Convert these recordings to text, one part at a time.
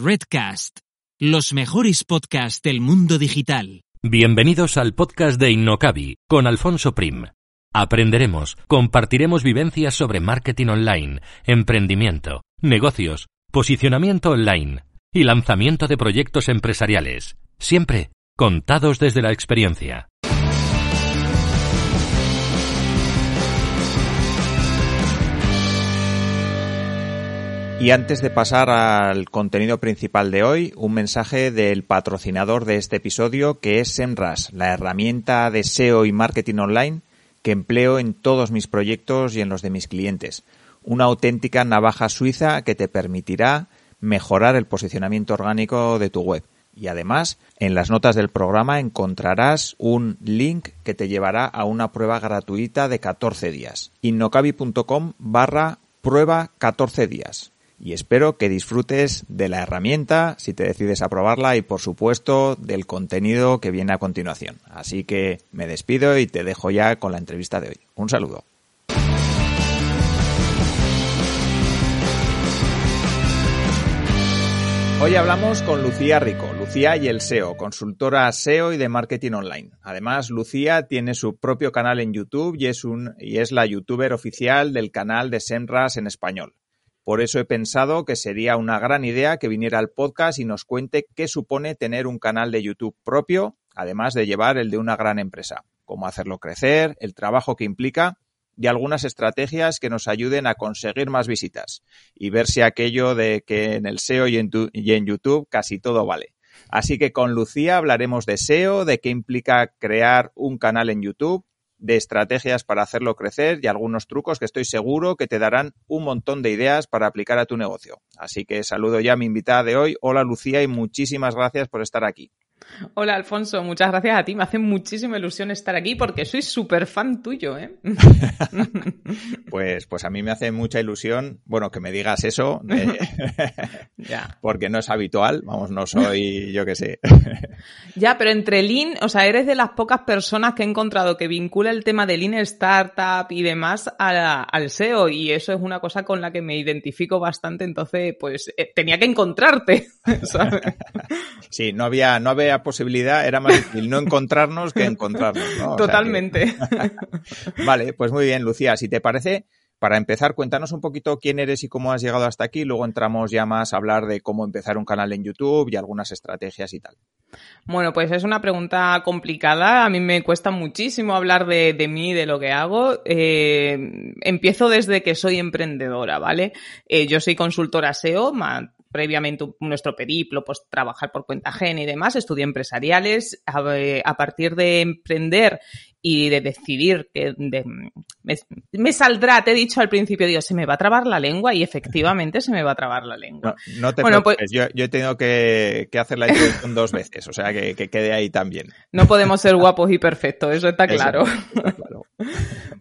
Redcast, los mejores podcasts del mundo digital. Bienvenidos al podcast de Innocabi con Alfonso Prim. Aprenderemos, compartiremos vivencias sobre marketing online, emprendimiento, negocios, posicionamiento online y lanzamiento de proyectos empresariales, siempre contados desde la experiencia. Y antes de pasar al contenido principal de hoy, un mensaje del patrocinador de este episodio que es SEMRAS, la herramienta de SEO y marketing online que empleo en todos mis proyectos y en los de mis clientes. Una auténtica navaja suiza que te permitirá mejorar el posicionamiento orgánico de tu web. Y además, en las notas del programa encontrarás un link que te llevará a una prueba gratuita de 14 días. innocabi.com barra prueba 14 días y espero que disfrutes de la herramienta si te decides a probarla y por supuesto del contenido que viene a continuación. Así que me despido y te dejo ya con la entrevista de hoy. Un saludo. Hoy hablamos con Lucía Rico, Lucía y el SEO, consultora SEO y de marketing online. Además, Lucía tiene su propio canal en YouTube y es, un, y es la youtuber oficial del canal de Semras en español. Por eso he pensado que sería una gran idea que viniera al podcast y nos cuente qué supone tener un canal de YouTube propio, además de llevar el de una gran empresa, cómo hacerlo crecer, el trabajo que implica y algunas estrategias que nos ayuden a conseguir más visitas y ver si aquello de que en el SEO y en, y en YouTube casi todo vale. Así que con Lucía hablaremos de SEO, de qué implica crear un canal en YouTube, de estrategias para hacerlo crecer y algunos trucos que estoy seguro que te darán un montón de ideas para aplicar a tu negocio. Así que saludo ya a mi invitada de hoy. Hola Lucía y muchísimas gracias por estar aquí. Hola Alfonso, muchas gracias a ti. Me hace muchísima ilusión estar aquí porque soy súper fan tuyo, ¿eh? pues, pues a mí me hace mucha ilusión, bueno, que me digas eso, eh, ya. porque no es habitual, vamos, no soy, yo qué sé. ya, pero entre Lean, o sea, eres de las pocas personas que he encontrado que vincula el tema de Lean Startup y demás al SEO y eso es una cosa con la que me identifico bastante, entonces, pues eh, tenía que encontrarte, ¿sabes? sí, no había, no había posibilidad, era más difícil no encontrarnos que encontrarnos. Totalmente. vale, pues muy bien, Lucía, si te parece, para empezar, cuéntanos un poquito quién eres y cómo has llegado hasta aquí. Luego entramos ya más a hablar de cómo empezar un canal en YouTube y algunas estrategias y tal. Bueno, pues es una pregunta complicada. A mí me cuesta muchísimo hablar de, mí, de lo que hago. Eh, empiezo desde que soy emprendedora, ¿vale? Eh, yo soy consultora SEO, previamente nuestro periplo, pues trabajar por cuenta ajena y demás, estudié empresariales, a, partir de emprender y de decidir que me, saldrá, te he dicho al principio, Dios, se me va a trabar la lengua y efectivamente se me va a trabar la lengua. No, te bueno, preocupes, pues, yo, he tenido que, hacer la introducción dos veces, o sea que, quede ahí también. No podemos ser guapos y perfectos, eso está claro.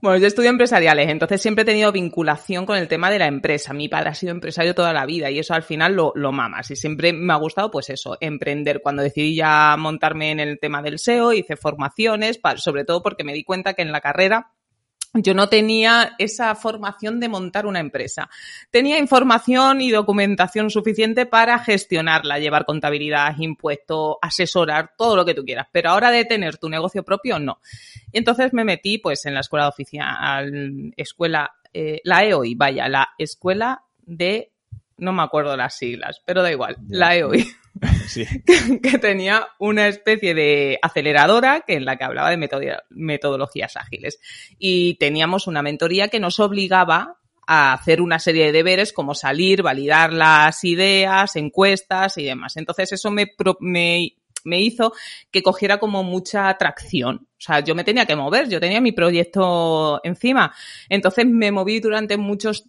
Bueno, yo estudio empresariales, entonces siempre he tenido vinculación con el tema de la empresa. Mi padre ha sido empresario toda la vida y eso al final lo, lo mamas. Y siempre me ha gustado, pues eso, emprender. Cuando decidí ya montarme en el tema del SEO, hice formaciones, sobre todo porque me di cuenta que en la carrera yo no tenía esa formación de montar una empresa. Tenía información y documentación suficiente para gestionarla, llevar contabilidad, impuestos, asesorar, todo lo que tú quieras. Pero ahora de tener tu negocio propio, no. entonces me metí pues en la escuela oficial, escuela, eh, la EOI, vaya, la escuela de, no me acuerdo las siglas, pero da igual, la EOI. que, tenía una especie de aceleradora que en la que hablaba de metodologías ágiles. Y teníamos una mentoría que nos obligaba a hacer una serie de deberes como salir, validar las ideas, encuestas y demás. Entonces eso me, me me hizo que cogiera como mucha atracción. O sea, yo me tenía que mover, yo tenía mi proyecto encima. Entonces me moví durante muchos,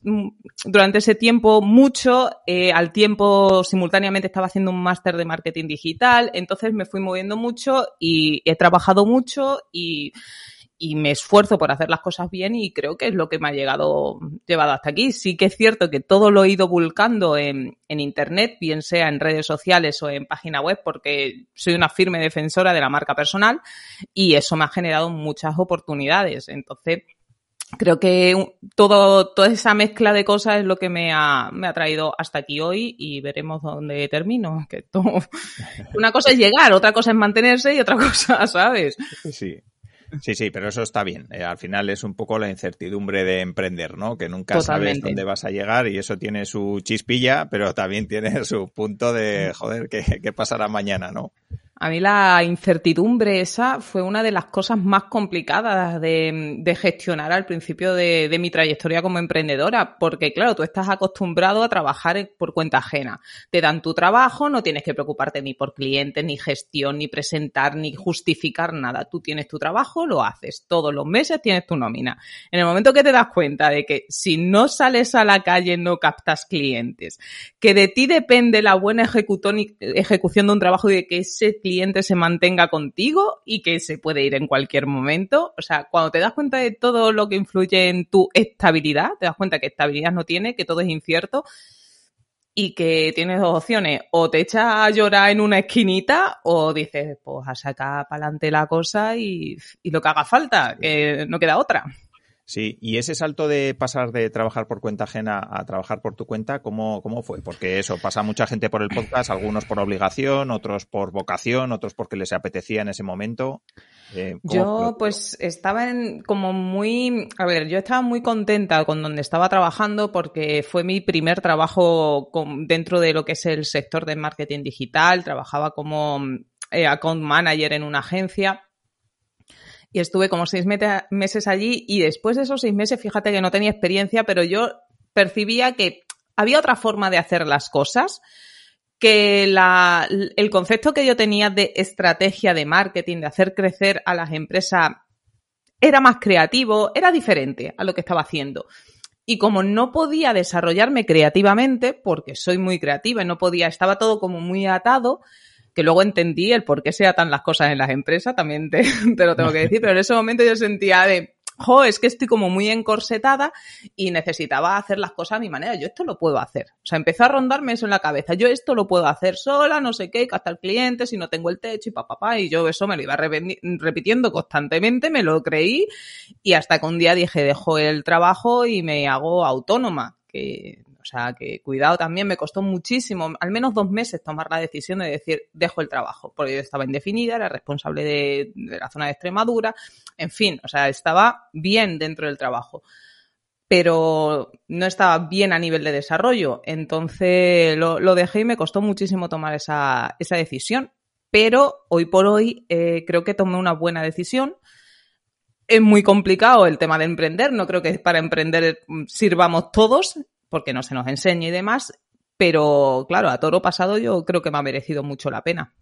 durante ese tiempo mucho. Eh, al tiempo simultáneamente estaba haciendo un máster de marketing digital. Entonces me fui moviendo mucho y he trabajado mucho y y me esfuerzo por hacer las cosas bien y creo que es lo que me ha llegado, llevado hasta aquí. Sí que es cierto que todo lo he ido volcando en, en internet, bien sea en redes sociales o en página web, porque soy una firme defensora de la marca personal y eso me ha generado muchas oportunidades. Entonces, creo que todo, toda esa mezcla de cosas es lo que me ha, me ha traído hasta aquí hoy y veremos dónde termino. Que una cosa es llegar, otra cosa es mantenerse y otra cosa, ¿sabes? Sí. Sí, sí, pero eso está bien. Eh, al final es un poco la incertidumbre de emprender, ¿no? Que nunca sabes dónde vas a llegar y eso tiene su chispilla, pero también tiene su punto de, joder, ¿qué, qué pasará mañana, no? A mí la incertidumbre esa fue una de las cosas más complicadas de, gestionar al principio de, mi trayectoria como emprendedora, porque claro, tú estás acostumbrado a trabajar por cuenta ajena. Te dan tu trabajo, no tienes que preocuparte ni por clientes, ni gestión, ni presentar, ni justificar nada. Tú tienes tu trabajo, lo haces. Todos los meses tienes tu nómina. En el momento que te das cuenta de que si no sales a la calle no captas clientes, que de ti depende la buena ejecución de un trabajo y de que ese cliente se mantenga contigo y que se puede ir en cualquier momento. O sea, cuando te das cuenta de todo lo que influye en tu estabilidad, te das cuenta que estabilidad no tiene, que todo es incierto y que tienes dos opciones. O te echas a llorar en una esquinita o dices, pues a sacar para adelante la cosa y, y lo que haga falta, que no queda otra. Sí, y ese salto de pasar de trabajar por cuenta ajena a trabajar por tu cuenta, ¿cómo, cómo fue? Porque eso, pasa mucha gente por el podcast, algunos por obligación, otros por vocación, otros porque les apetecía en ese momento. Eh, yo pues estaba en, como muy, a ver, yo estaba muy contenta con donde estaba trabajando porque fue mi primer trabajo dentro de lo que es el sector de marketing digital, trabajaba como eh, account manager en una agencia y estuve como seis meses allí y después de esos seis meses, fíjate que no tenía experiencia, pero yo percibía que había otra forma de hacer las cosas, que la, el concepto que yo tenía de estrategia de marketing, de hacer crecer a las empresas, era más creativo, era diferente a lo que estaba haciendo. Y como no podía desarrollarme creativamente, porque soy muy creativa y no podía, estaba todo como muy atado, que luego entendí el por qué se atan las cosas en las empresas, también te, lo tengo que decir, pero en ese momento yo sentía de, jo, es que estoy como muy encorsetada y necesitaba hacer las cosas a mi manera. Yo esto lo puedo hacer. O sea, empezó a rondarme eso en la cabeza. Yo esto lo puedo hacer sola, no sé qué, captar clientes si no tengo el techo y papá, pa, y yo eso me lo iba repitiendo constantemente, me lo creí y hasta que un día dije, dejo el trabajo y me hago autónoma, que sea, que cuidado también, me costó muchísimo, al menos dos meses tomar la decisión de decir, dejo el trabajo, porque yo estaba indefinida, era responsable de, la zona de Extremadura, en fin, o sea, estaba bien dentro del trabajo pero no estaba bien a nivel de desarrollo. Entonces lo, dejé y me costó muchísimo tomar esa, esa decisión. Pero hoy por hoy eh, creo que tomé una buena decisión. Es muy complicado el tema de emprender. No creo que para emprender sirvamos todos porque no se nos enseña y demás, pero claro, a toro pasado yo creo que me ha merecido mucho la pena.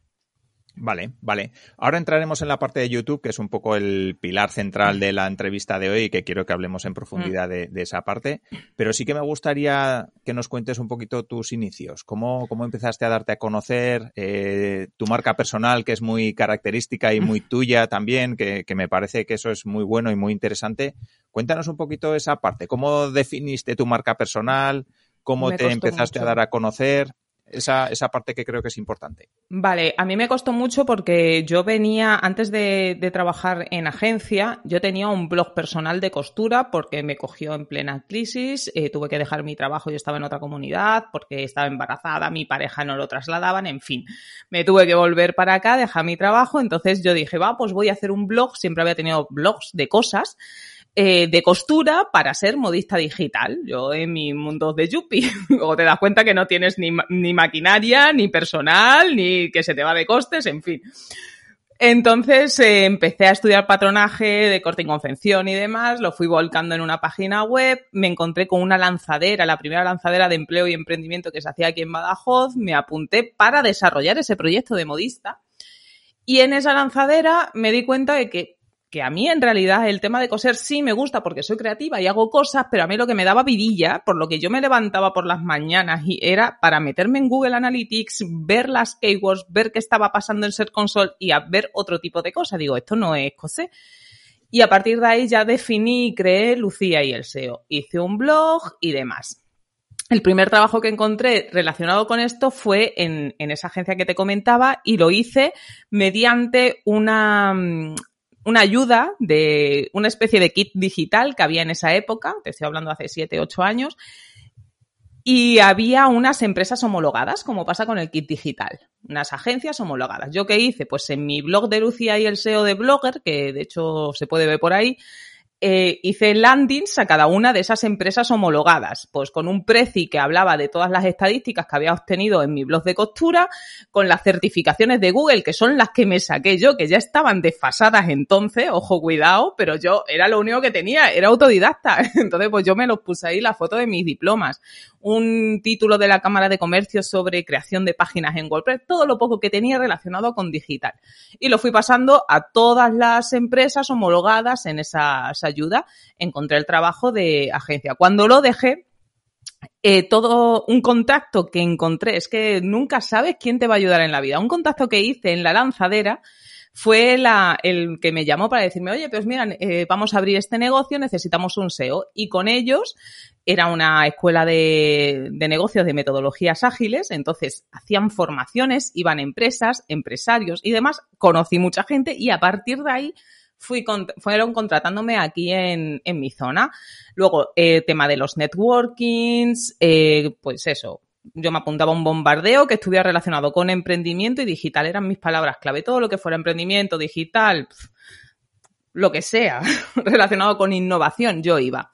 Vale, vale. Ahora entraremos en la parte de YouTube, que es un poco el pilar central de la entrevista de hoy y que quiero que hablemos en profundidad de, esa parte. Pero sí que me gustaría que nos cuentes un poquito tus inicios. ¿Cómo, cómo empezaste a darte a conocer eh, tu marca personal, que es muy característica y muy tuya también, que, que me parece que eso es muy bueno y muy interesante? Cuéntanos un poquito esa parte. ¿Cómo definiste tu marca personal? ¿Cómo te empezaste a dar a conocer? esa, esa parte que creo que es importante. Vale, a mí me costó mucho porque yo venía, antes de, trabajar en agencia, yo tenía un blog personal de costura porque me cogió en plena crisis, eh, tuve que dejar mi trabajo, yo estaba en otra comunidad porque estaba embarazada, mi pareja no lo trasladaban, en fin, me tuve que volver para acá, dejar mi trabajo, entonces yo dije, va, pues voy a hacer un blog, siempre había tenido blogs de cosas, eh, de costura para ser modista digital. Yo en mi mundo de Yuppie. Luego te das cuenta que no tienes ni, ni maquinaria, ni personal, ni que se te va de costes, en fin. Entonces eh, empecé a estudiar patronaje de corte y confección y demás, lo fui volcando en una página web, me encontré con una lanzadera, la primera lanzadera de empleo y emprendimiento que se hacía aquí en Badajoz, me apunté para desarrollar ese proyecto de modista y en esa lanzadera me di cuenta de que que a mí en realidad el tema de coser sí me gusta porque soy creativa y hago cosas, pero a mí lo que me daba vidilla, por lo que yo me levantaba por las mañanas y era para meterme en Google Analytics, ver las keywords, ver qué estaba pasando en Search Console y a ver otro tipo de cosas. Digo, esto no es coser. Y a partir de ahí ya definí y creé Lucía y el SEO. Hice un blog y demás. El primer trabajo que encontré relacionado con esto fue en, en, esa agencia que te comentaba y lo hice mediante una, una ayuda de una especie de kit digital que había en esa época, te estoy hablando hace 7, 8 años, y había unas empresas homologadas, como pasa con el kit digital, unas agencias homologadas. ¿Yo qué hice? Pues en mi blog de Lucía y el SEO de Blogger, que de hecho se puede ver por ahí, eh, hice landings a cada una de esas empresas homologadas, pues con un preci que hablaba de todas las estadísticas que había obtenido en mi blog de costura, con las certificaciones de Google, que son las que me saqué yo, que ya estaban desfasadas entonces, ojo, cuidado, pero yo era lo único que tenía, era autodidacta. Entonces, pues yo me los puse ahí la foto de mis diplomas, un título de la Cámara de Comercio sobre creación de páginas en WordPress, todo lo poco que tenía relacionado con digital. Y lo fui pasando a todas las empresas homologadas en esas ayuda, encontré el trabajo de agencia. Cuando lo dejé, eh, todo un contacto que encontré, es que nunca sabes quién te va a ayudar en la vida. Un contacto que hice en la lanzadera fue el que me llamó para decirme, oye, pues mira, eh, vamos a abrir este negocio, necesitamos un SEO. Y con ellos era una escuela de negocios de metodologías ágiles, entonces hacían formaciones, iban empresas, empresarios y demás, conocí mucha gente y a partir de ahí fui fueron contratándome aquí en, en mi zona. Luego, eh, tema de los networkings, eh, pues eso, yo me apuntaba a un bombardeo que estuviera relacionado con emprendimiento y digital, eran mis palabras clave. Todo lo que fuera emprendimiento, digital, lo que sea, relacionado con innovación, yo iba.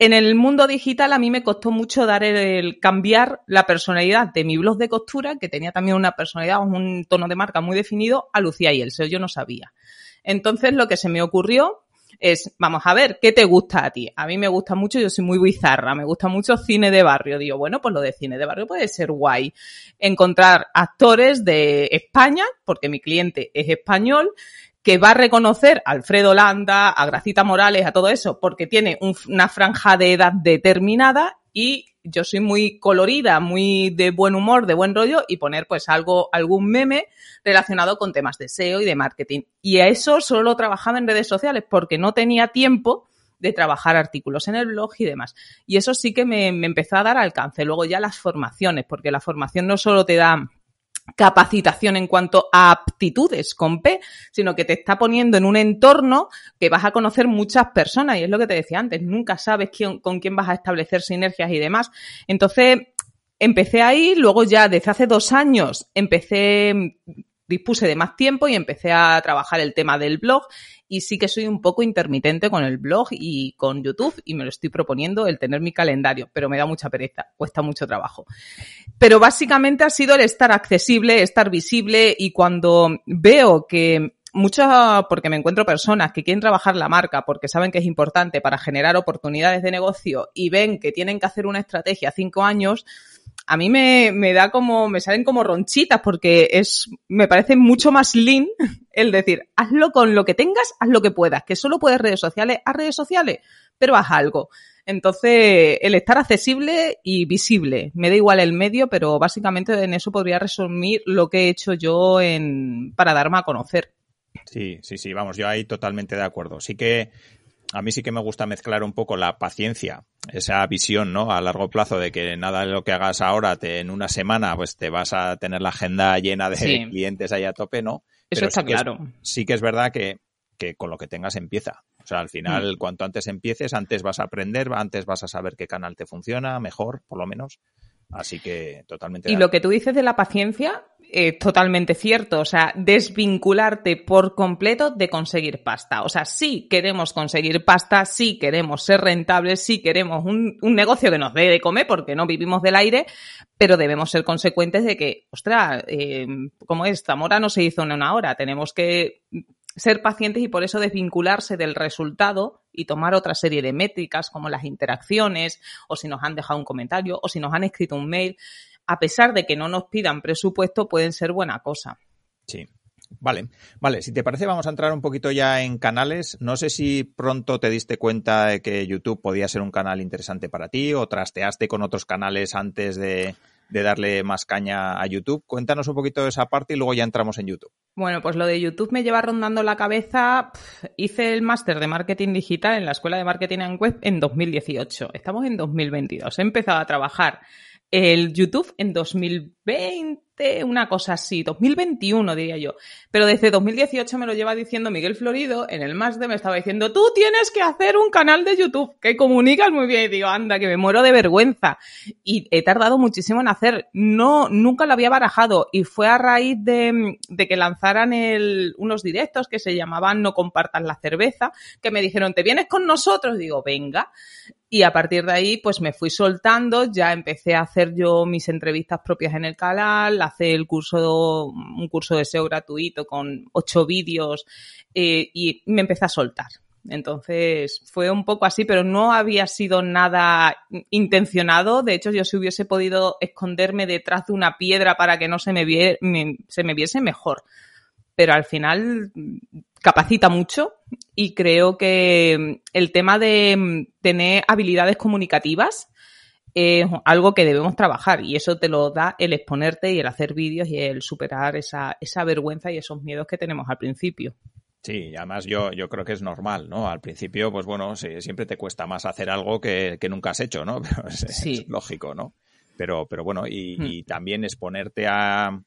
En el mundo digital a mí me costó mucho dar el, cambiar la personalidad de mi blog de costura, que tenía también una personalidad, un tono de marca muy definido, a Lucía y SEO yo no sabía. Entonces lo que se me ocurrió es, vamos a ver, ¿qué te gusta a ti? A mí me gusta mucho, yo soy muy bizarra, me gusta mucho cine de barrio. Digo, bueno, pues lo de cine de barrio puede ser guay. Encontrar actores de España, porque mi cliente es español, que va a reconocer a Alfredo Landa, a Gracita Morales, a todo eso, porque tiene una franja de edad determinada y yo soy muy colorida, muy de buen humor, de buen rollo y poner pues algo, algún meme relacionado con temas de SEO y de marketing. Y a eso solo trabajaba en redes sociales porque no tenía tiempo de trabajar artículos en el blog y demás. Y eso sí que me, me empezó a dar alcance. Luego ya las formaciones, porque la formación no solo te da capacitación en cuanto a aptitudes con P, sino que te está poniendo en un entorno que vas a conocer muchas personas y es lo que te decía antes, nunca sabes quién, con quién vas a establecer sinergias y demás. Entonces, empecé ahí, luego ya desde hace dos años empecé dispuse de más tiempo y empecé a trabajar el tema del blog y sí que soy un poco intermitente con el blog y con YouTube y me lo estoy proponiendo el tener mi calendario, pero me da mucha pereza, cuesta mucho trabajo. Pero básicamente ha sido el estar accesible, estar visible y cuando veo que muchas, porque me encuentro personas que quieren trabajar la marca porque saben que es importante para generar oportunidades de negocio y ven que tienen que hacer una estrategia cinco años, a mí me, me, da como, me salen como ronchitas porque es, me parece mucho más lean el decir, hazlo con lo que tengas, haz lo que puedas, que solo puedes redes sociales, haz redes sociales, pero haz algo. Entonces, el estar accesible y visible. Me da igual el medio, pero básicamente en eso podría resumir lo que he hecho yo en, para darme a conocer. Sí, sí, sí, vamos, yo ahí totalmente de acuerdo. Sí que a mí sí que me gusta mezclar un poco la paciencia, esa visión, ¿no? A largo plazo de que nada de lo que hagas ahora te, en una semana, pues te vas a tener la agenda llena de clientes ahí a tope, ¿no? Eso está claro. sí que es verdad que, que, con lo que tengas empieza. O sea, al final, mm. cuanto antes empieces, antes vas a aprender, antes vas a saber qué canal te funciona, mejor, por lo menos. Así que totalmente. Y lo que tú dices de la paciencia, es totalmente cierto. O sea, desvincularte por completo de conseguir pasta. O sea, sí queremos conseguir pasta, sí queremos ser rentables, sí queremos un, un negocio que nos dé de comer porque no vivimos del aire, pero debemos ser consecuentes de que, ostras, eh, como es, Zamora no se hizo en una hora. Tenemos que ser pacientes y por eso desvincularse del resultado y tomar otra serie de métricas como las interacciones o si nos han dejado un comentario o si nos han escrito un mail, a pesar de que no nos pidan presupuesto, pueden ser buena cosa. Sí. Vale, vale, si te parece vamos a entrar un poquito ya en canales. No sé si pronto te diste cuenta de que YouTube podía ser un canal interesante para ti o trasteaste con otros canales antes de, de darle más caña a YouTube. Cuéntanos un poquito de esa parte y luego ya entramos en YouTube. Bueno, pues lo de YouTube me lleva rondando la cabeza. hice el máster de marketing digital en la Escuela de Marketing en Web en 2018. Estamos en 2022. He empezado a trabajar el YouTube en 2020 una cosa así, 2021 diría yo. Pero desde 2018 me lo lleva diciendo Miguel Florido, en el más de me estaba diciendo, tú tienes que hacer un canal de YouTube que comunicas muy bien. Y digo, anda, que me muero de vergüenza. Y he tardado muchísimo en hacer, no, nunca lo había barajado. Y fue a raíz de, que lanzaran el, unos directos que se llamaban No compartas la cerveza, que me dijeron, ¿te vienes con nosotros? digo, venga. Y a partir de ahí, pues me fui soltando, ya empecé a hacer yo mis entrevistas propias en el canal, hace el curso, un curso de SEO gratuito con ocho vídeos eh, y me empecé a soltar. Entonces fue un poco así, pero no había sido nada intencionado. De hecho, yo si hubiese podido esconderme detrás de una piedra para que no se me, se me viese mejor. Pero al final capacita mucho y creo que el tema de tener habilidades comunicativas es algo que debemos trabajar y eso te lo da el exponerte y el hacer vídeos y el superar esa, esa vergüenza y esos miedos que tenemos al principio. Sí, además yo, yo creo que es normal, ¿no? Al principio, pues bueno, siempre te cuesta más hacer algo que, nunca has hecho, ¿no? Pero es, lógico, ¿no? Pero, pero bueno, y, hmm. y también exponerte a,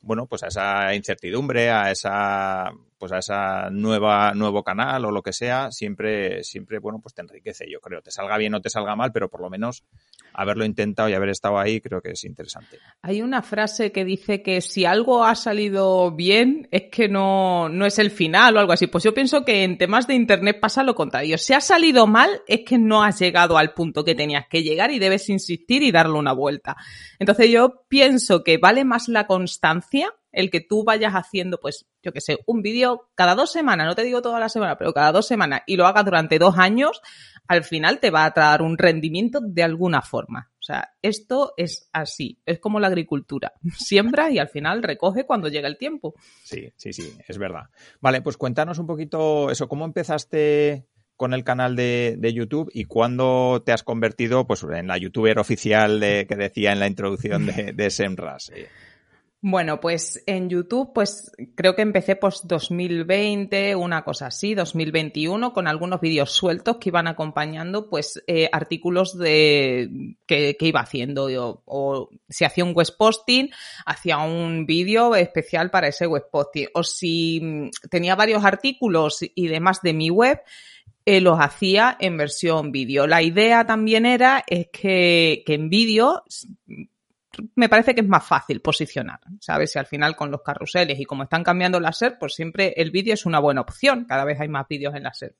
bueno, pues a esa incertidumbre, a esa pues a esa nueva nuevo canal o lo que sea, siempre siempre bueno, pues te enriquece, yo creo, te salga bien o te salga mal, pero por lo menos haberlo intentado y haber estado ahí creo que es interesante. Hay una frase que dice que si algo ha salido bien es que no, no es el final o algo así. Pues yo pienso que en temas de internet pasa lo contrario. Si ha salido mal es que no has llegado al punto que tenías que llegar y debes insistir y darle una vuelta. Entonces yo pienso que vale más la constancia el que tú vayas haciendo, pues, yo qué sé, un vídeo cada dos semanas, no te digo toda la semana, pero cada dos semanas y lo hagas durante dos años, al final te va a dar un rendimiento de alguna forma. O sea, esto es así, es como la agricultura. Siembra y al final recoge cuando llega el tiempo. Sí, sí, sí, es verdad. Vale, pues cuéntanos un poquito eso, ¿cómo empezaste con el canal de, YouTube y cuándo te has convertido pues, en la youtuber oficial de, que decía en la introducción de, de Semras? Bueno, pues en YouTube, pues creo que empecé pues 2020, una cosa así, 2021, con algunos vídeos sueltos que iban acompañando pues eh, artículos de que, iba haciendo o, si hacía un web posting, hacía un vídeo especial para ese web posting o si mm, tenía varios artículos y demás de mi web, eh, los hacía en versión vídeo. La idea también era es que, que en vídeo me parece que es más fácil posicionar, ¿sabes? Si al final con los carruseles y como están cambiando la SERP, pues siempre el vídeo es una buena opción. Cada vez hay más vídeos en la SERP.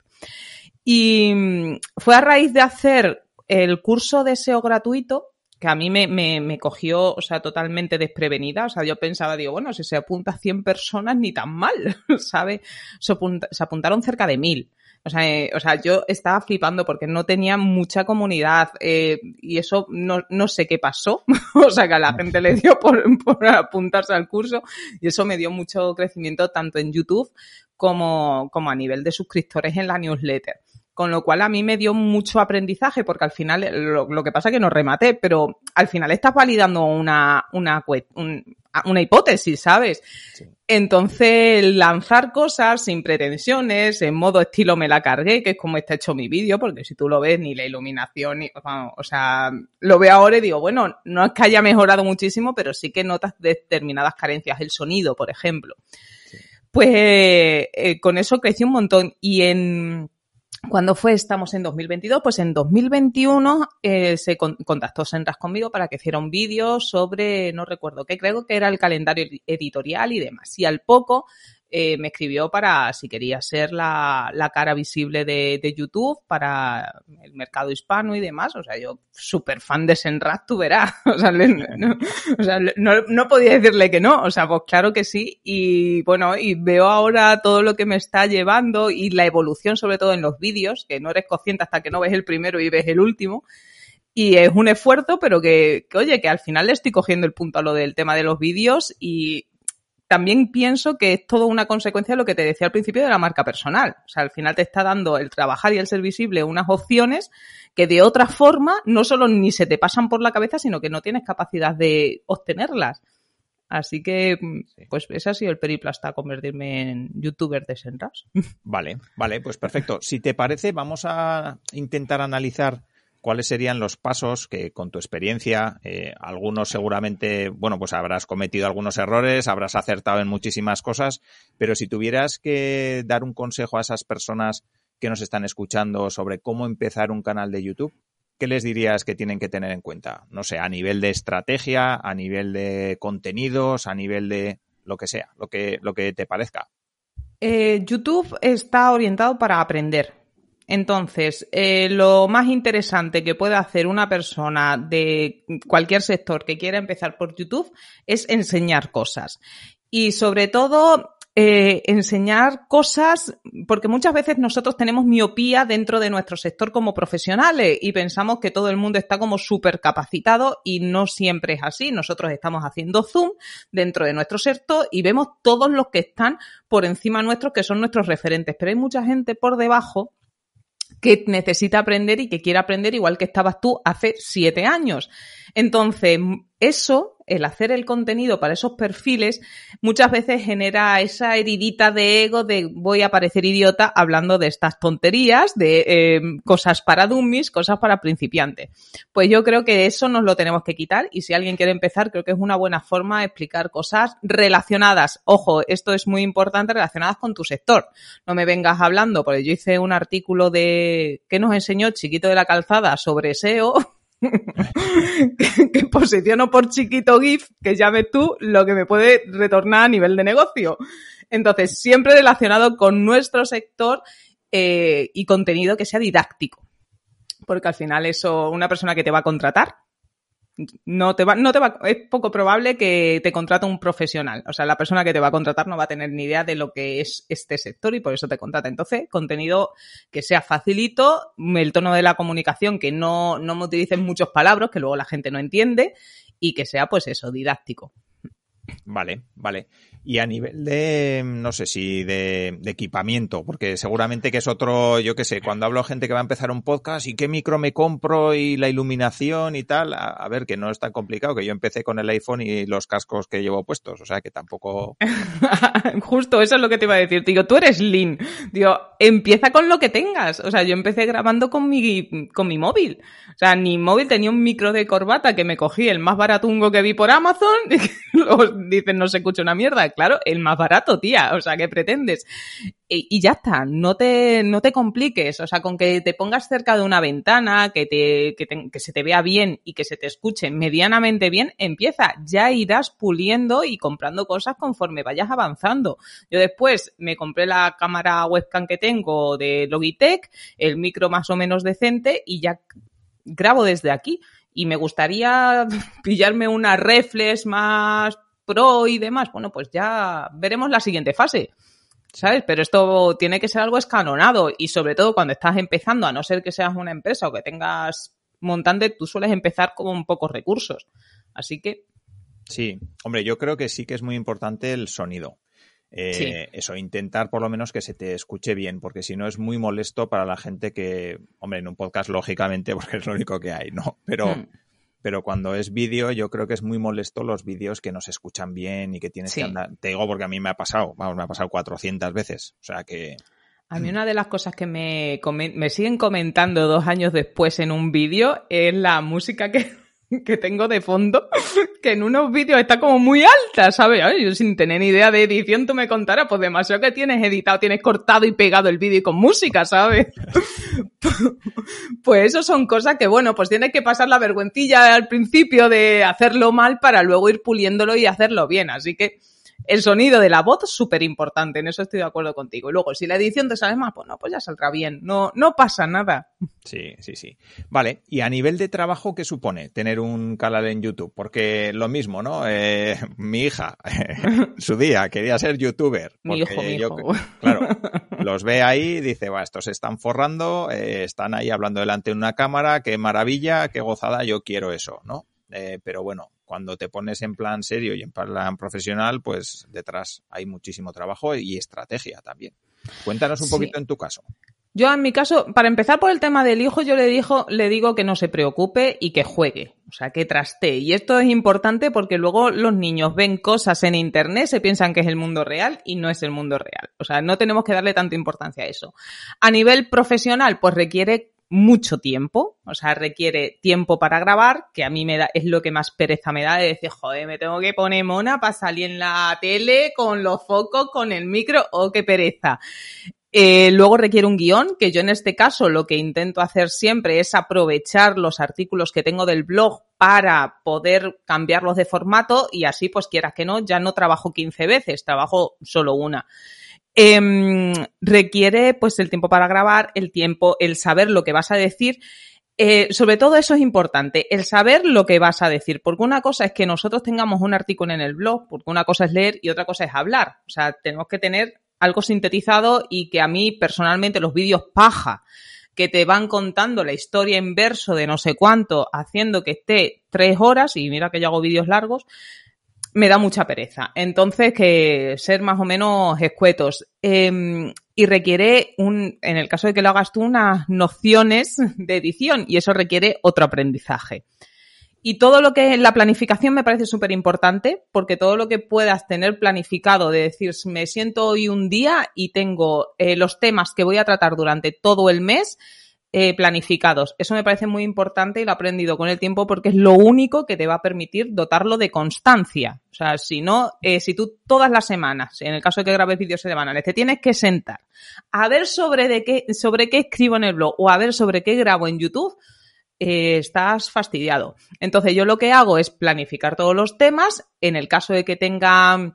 Y mm, fue a raíz de hacer el curso de SEO gratuito que a mí me, me, cogió, o sea, totalmente desprevenida. O sea, yo pensaba, digo, bueno, si se apunta a 100 personas, ni tan mal, ¿sabes? Se, se apuntaron cerca de mil. O sea, eh, o sea, yo estaba flipando porque no tenía mucha comunidad eh, y eso no, no, sé qué pasó. o sea, que a la gente le dio por, por, apuntarse al curso y eso me dio mucho crecimiento tanto en YouTube como, como a nivel de suscriptores en la newsletter. Con lo cual a mí me dio mucho aprendizaje porque al final lo, lo que pasa es que no rematé, pero al final estás validando una, una, una hipótesis, ¿sabes? Entonces, lanzar cosas sin pretensiones, en modo estilo me la cargué, que es como está hecho mi vídeo, porque si tú lo ves, ni la iluminación, ni, o sea, lo veo ahora y digo, bueno, no es que haya mejorado muchísimo, pero sí que notas determinadas carencias, el sonido, por ejemplo. Pues eh, con eso crecí un montón y en cuando fue, estamos en 2022, pues en 2021 eh, se contactó Senras conmigo para que hiciera un vídeo sobre, no recuerdo qué, creo que era el calendario editorial y demás. Y al poco eh, me escribió para si quería ser la, la cara visible de, de, YouTube para el mercado hispano y demás. O sea, yo súper fan de Senrat, tú verás. O sea, no, o sea no, no, podía decirle que no. O sea, pues claro que sí. Y bueno, y veo ahora todo lo que me está llevando y la evolución, sobre todo en los vídeos, que no eres consciente hasta que no ves el primero y ves el último. Y es un esfuerzo, pero que, que, oye, que al final le estoy cogiendo el punto a lo del tema de los vídeos y también pienso que es todo una consecuencia de lo que te decía al principio de la marca personal. O sea, al final te está dando el trabajar y el ser visible unas opciones que de otra forma no solo ni se te pasan por la cabeza, sino que no tienes capacidad de obtenerlas. Así que, pues ese ha sido el periplo hasta convertirme en youtuber de Senras. Vale, vale, pues perfecto. Si te parece, vamos a intentar analizar ¿cuáles serían los pasos que con tu experiencia, eh, algunos seguramente, bueno, pues habrás cometido algunos errores, habrás acertado en muchísimas cosas, pero si tuvieras que dar un consejo a esas personas que nos están escuchando sobre cómo empezar un canal de YouTube, ¿qué les dirías que tienen que tener en cuenta? No sé, a nivel de estrategia, a nivel de contenidos, a nivel de lo que sea, lo que, lo que te parezca. Eh, YouTube está orientado para aprender. Entonces, eh, lo más interesante que puede hacer una persona de cualquier sector que quiera empezar por YouTube es enseñar cosas. Y sobre todo, eh, enseñar cosas, porque muchas veces nosotros tenemos miopía dentro de nuestro sector como profesionales y pensamos que todo el mundo está como súper capacitado y no siempre es así. Nosotros estamos haciendo zoom dentro de nuestro sector y vemos todos los que están por encima nuestros, que son nuestros referentes, pero hay mucha gente por debajo que necesita aprender y que quiere aprender igual que estabas tú hace siete años. Entonces, eso el hacer el contenido para esos perfiles muchas veces genera esa heridita de ego de voy a parecer idiota hablando de estas tonterías, de eh, cosas para dummies, cosas para principiantes. Pues yo creo que eso nos lo tenemos que quitar y si alguien quiere empezar creo que es una buena forma de explicar cosas relacionadas. Ojo, esto es muy importante, relacionadas con tu sector. No me vengas hablando, porque yo hice un artículo de que nos enseñó Chiquito de la Calzada sobre SEO que, posiciono por chiquito GIF, que llame tú lo que me puede retornar a nivel de negocio. Entonces, siempre relacionado con nuestro sector eh, y contenido que sea didáctico. Porque al final eso, una persona que te va a contratar, no te va, no te va, es poco probable que te contrate un profesional. O sea, la persona que te va a contratar no va a tener ni idea de lo que es este sector y por eso te contrata. Entonces, contenido que sea facilito, el tono de la comunicación, que no, no me utilicen muchos palabras, que luego la gente no entiende, y que sea, pues eso, didáctico. Vale, vale. Y a nivel de, no sé si de, equipamiento, porque seguramente que es otro, yo qué sé, cuando hablo gente que va a empezar un podcast y qué micro me compro y la iluminación y tal, a, ver, que no es tan complicado, que yo empecé con el iPhone y los cascos que llevo puestos, o sea que tampoco... Justo, eso es lo que te iba a decir, digo, tú eres Lin, digo, empieza con lo que tengas, o sea, yo empecé grabando con mi, con mi móvil, o sea, mi móvil tenía un micro de corbata que me cogí el más baratungo que vi por Amazon, y dicen no se escucha una mierda, claro, el más barato, tía, o sea, ¿qué pretendes? Y, ya está, no te, no te compliques, o sea, con que te pongas cerca de una ventana, que, te, que, se te vea bien y que se te escuche medianamente bien, empieza, ya irás puliendo y comprando cosas conforme vayas avanzando. Yo después me compré la cámara webcam que tengo de Logitech, el micro más o menos decente y ya grabo desde aquí y me gustaría pillarme una reflex más Pro y demás, bueno, pues ya veremos la siguiente fase. ¿Sabes? Pero esto tiene que ser algo escalonado y sobre todo cuando estás empezando, a no ser que seas una empresa o que tengas montante, tú sueles empezar con pocos recursos. Así que. Sí, hombre, yo creo que sí que es muy importante el sonido. Eh, eso, intentar por lo menos que se te escuche bien, porque si no es muy molesto para la gente que, hombre, en un podcast lógicamente, porque es lo único que hay, ¿no? Pero, hmm pero cuando es vídeo yo creo que es muy molesto los vídeos que no se escuchan bien y que tienes que andar. Te digo porque a mí me ha pasado, vamos, me ha pasado 400 veces, o sea que... A mí una de las cosas que me, me siguen comentando dos años después en un vídeo es la música que, que tengo de fondo, que en unos vídeos está como muy alta, ¿sabes? yo sin tener ni idea de edición, tú me contarás, pues demasiado que tienes editado, tienes cortado y pegado el vídeo con música, ¿sabes? pues eso son cosas que, bueno, pues tienes que pasar la vergüencilla al principio de hacerlo mal para luego ir puliéndolo y hacerlo bien, así que el sonido de la voz es súper importante, en eso estoy de acuerdo contigo. Y luego, si la edición te sale más, pues no, pues ya saldrá bien, no, no pasa nada. Sí, sí, sí. Vale, y a nivel de trabajo, ¿qué supone tener un canal en YouTube? Porque lo mismo, ¿no? Eh, mi hija, su día, quería ser youtuber. Mi hijo, mi hijo. claro, los ve ahí y dice, va, estos se están forrando, eh, están ahí hablando delante de una cámara, qué maravilla, qué gozada, yo quiero eso, ¿no? Eh, pero bueno, cuando te pones en plan serio y en plan profesional, pues detrás hay muchísimo trabajo y estrategia también. Cuéntanos un poquito en tu caso. Yo en mi caso, para empezar por el tema del hijo, yo le, dijo, le digo que no se preocupe y que juegue, o sea, que traste. Y esto es importante porque luego los niños ven cosas en Internet, se piensan que es el mundo real y no es el mundo real. O sea, no tenemos que darle tanta importancia a eso. A nivel profesional, pues requiere mucho tiempo, o sea, requiere tiempo para grabar, que a mí me da, es lo que más pereza me da de decir, joder, me tengo que poner mona para salir en la tele con los focos, con el micro, oh, qué pereza. Eh, luego requiere un guion, que yo en este caso lo que intento hacer siempre es aprovechar los artículos que tengo del blog para poder cambiarlos de formato y así, pues quieras que no, ya no trabajo 15 veces, trabajo solo una. Em, requiere pues el tiempo para grabar, el tiempo, el saber lo que vas a decir. Eh, sobre todo eso es importante, el saber lo que vas a decir, porque una cosa es que nosotros tengamos un artículo en el blog, porque una cosa es leer y otra cosa es hablar. O sea, tenemos que tener algo sintetizado y que a mí personalmente los vídeos paja que te van contando la historia en verso de no sé cuánto, haciendo que esté tres horas, y mira que yo hago vídeos largos, me da mucha pereza. Entonces, que ser más o menos escuetos. Em, y requiere un, en el caso de que lo hagas tú, unas nociones de edición y eso requiere otro aprendizaje. Y todo lo que es la planificación me parece súper importante porque todo lo que puedas tener planificado de decir, me siento hoy un día y tengo eh, los temas que voy a tratar durante todo el mes, eh, planificados. Eso me parece muy importante y lo he aprendido con el tiempo porque es lo único que te va a permitir dotarlo de constancia. O sea, si no, eh, si tú todas las semanas, en el caso de que grabes vídeos semanales, te tienes que sentar a ver sobre de qué, sobre qué escribo en el blog o a ver sobre qué grabo en YouTube, eh, estás fastidiado. Entonces yo lo que hago es planificar todos los temas. En el caso de que tenga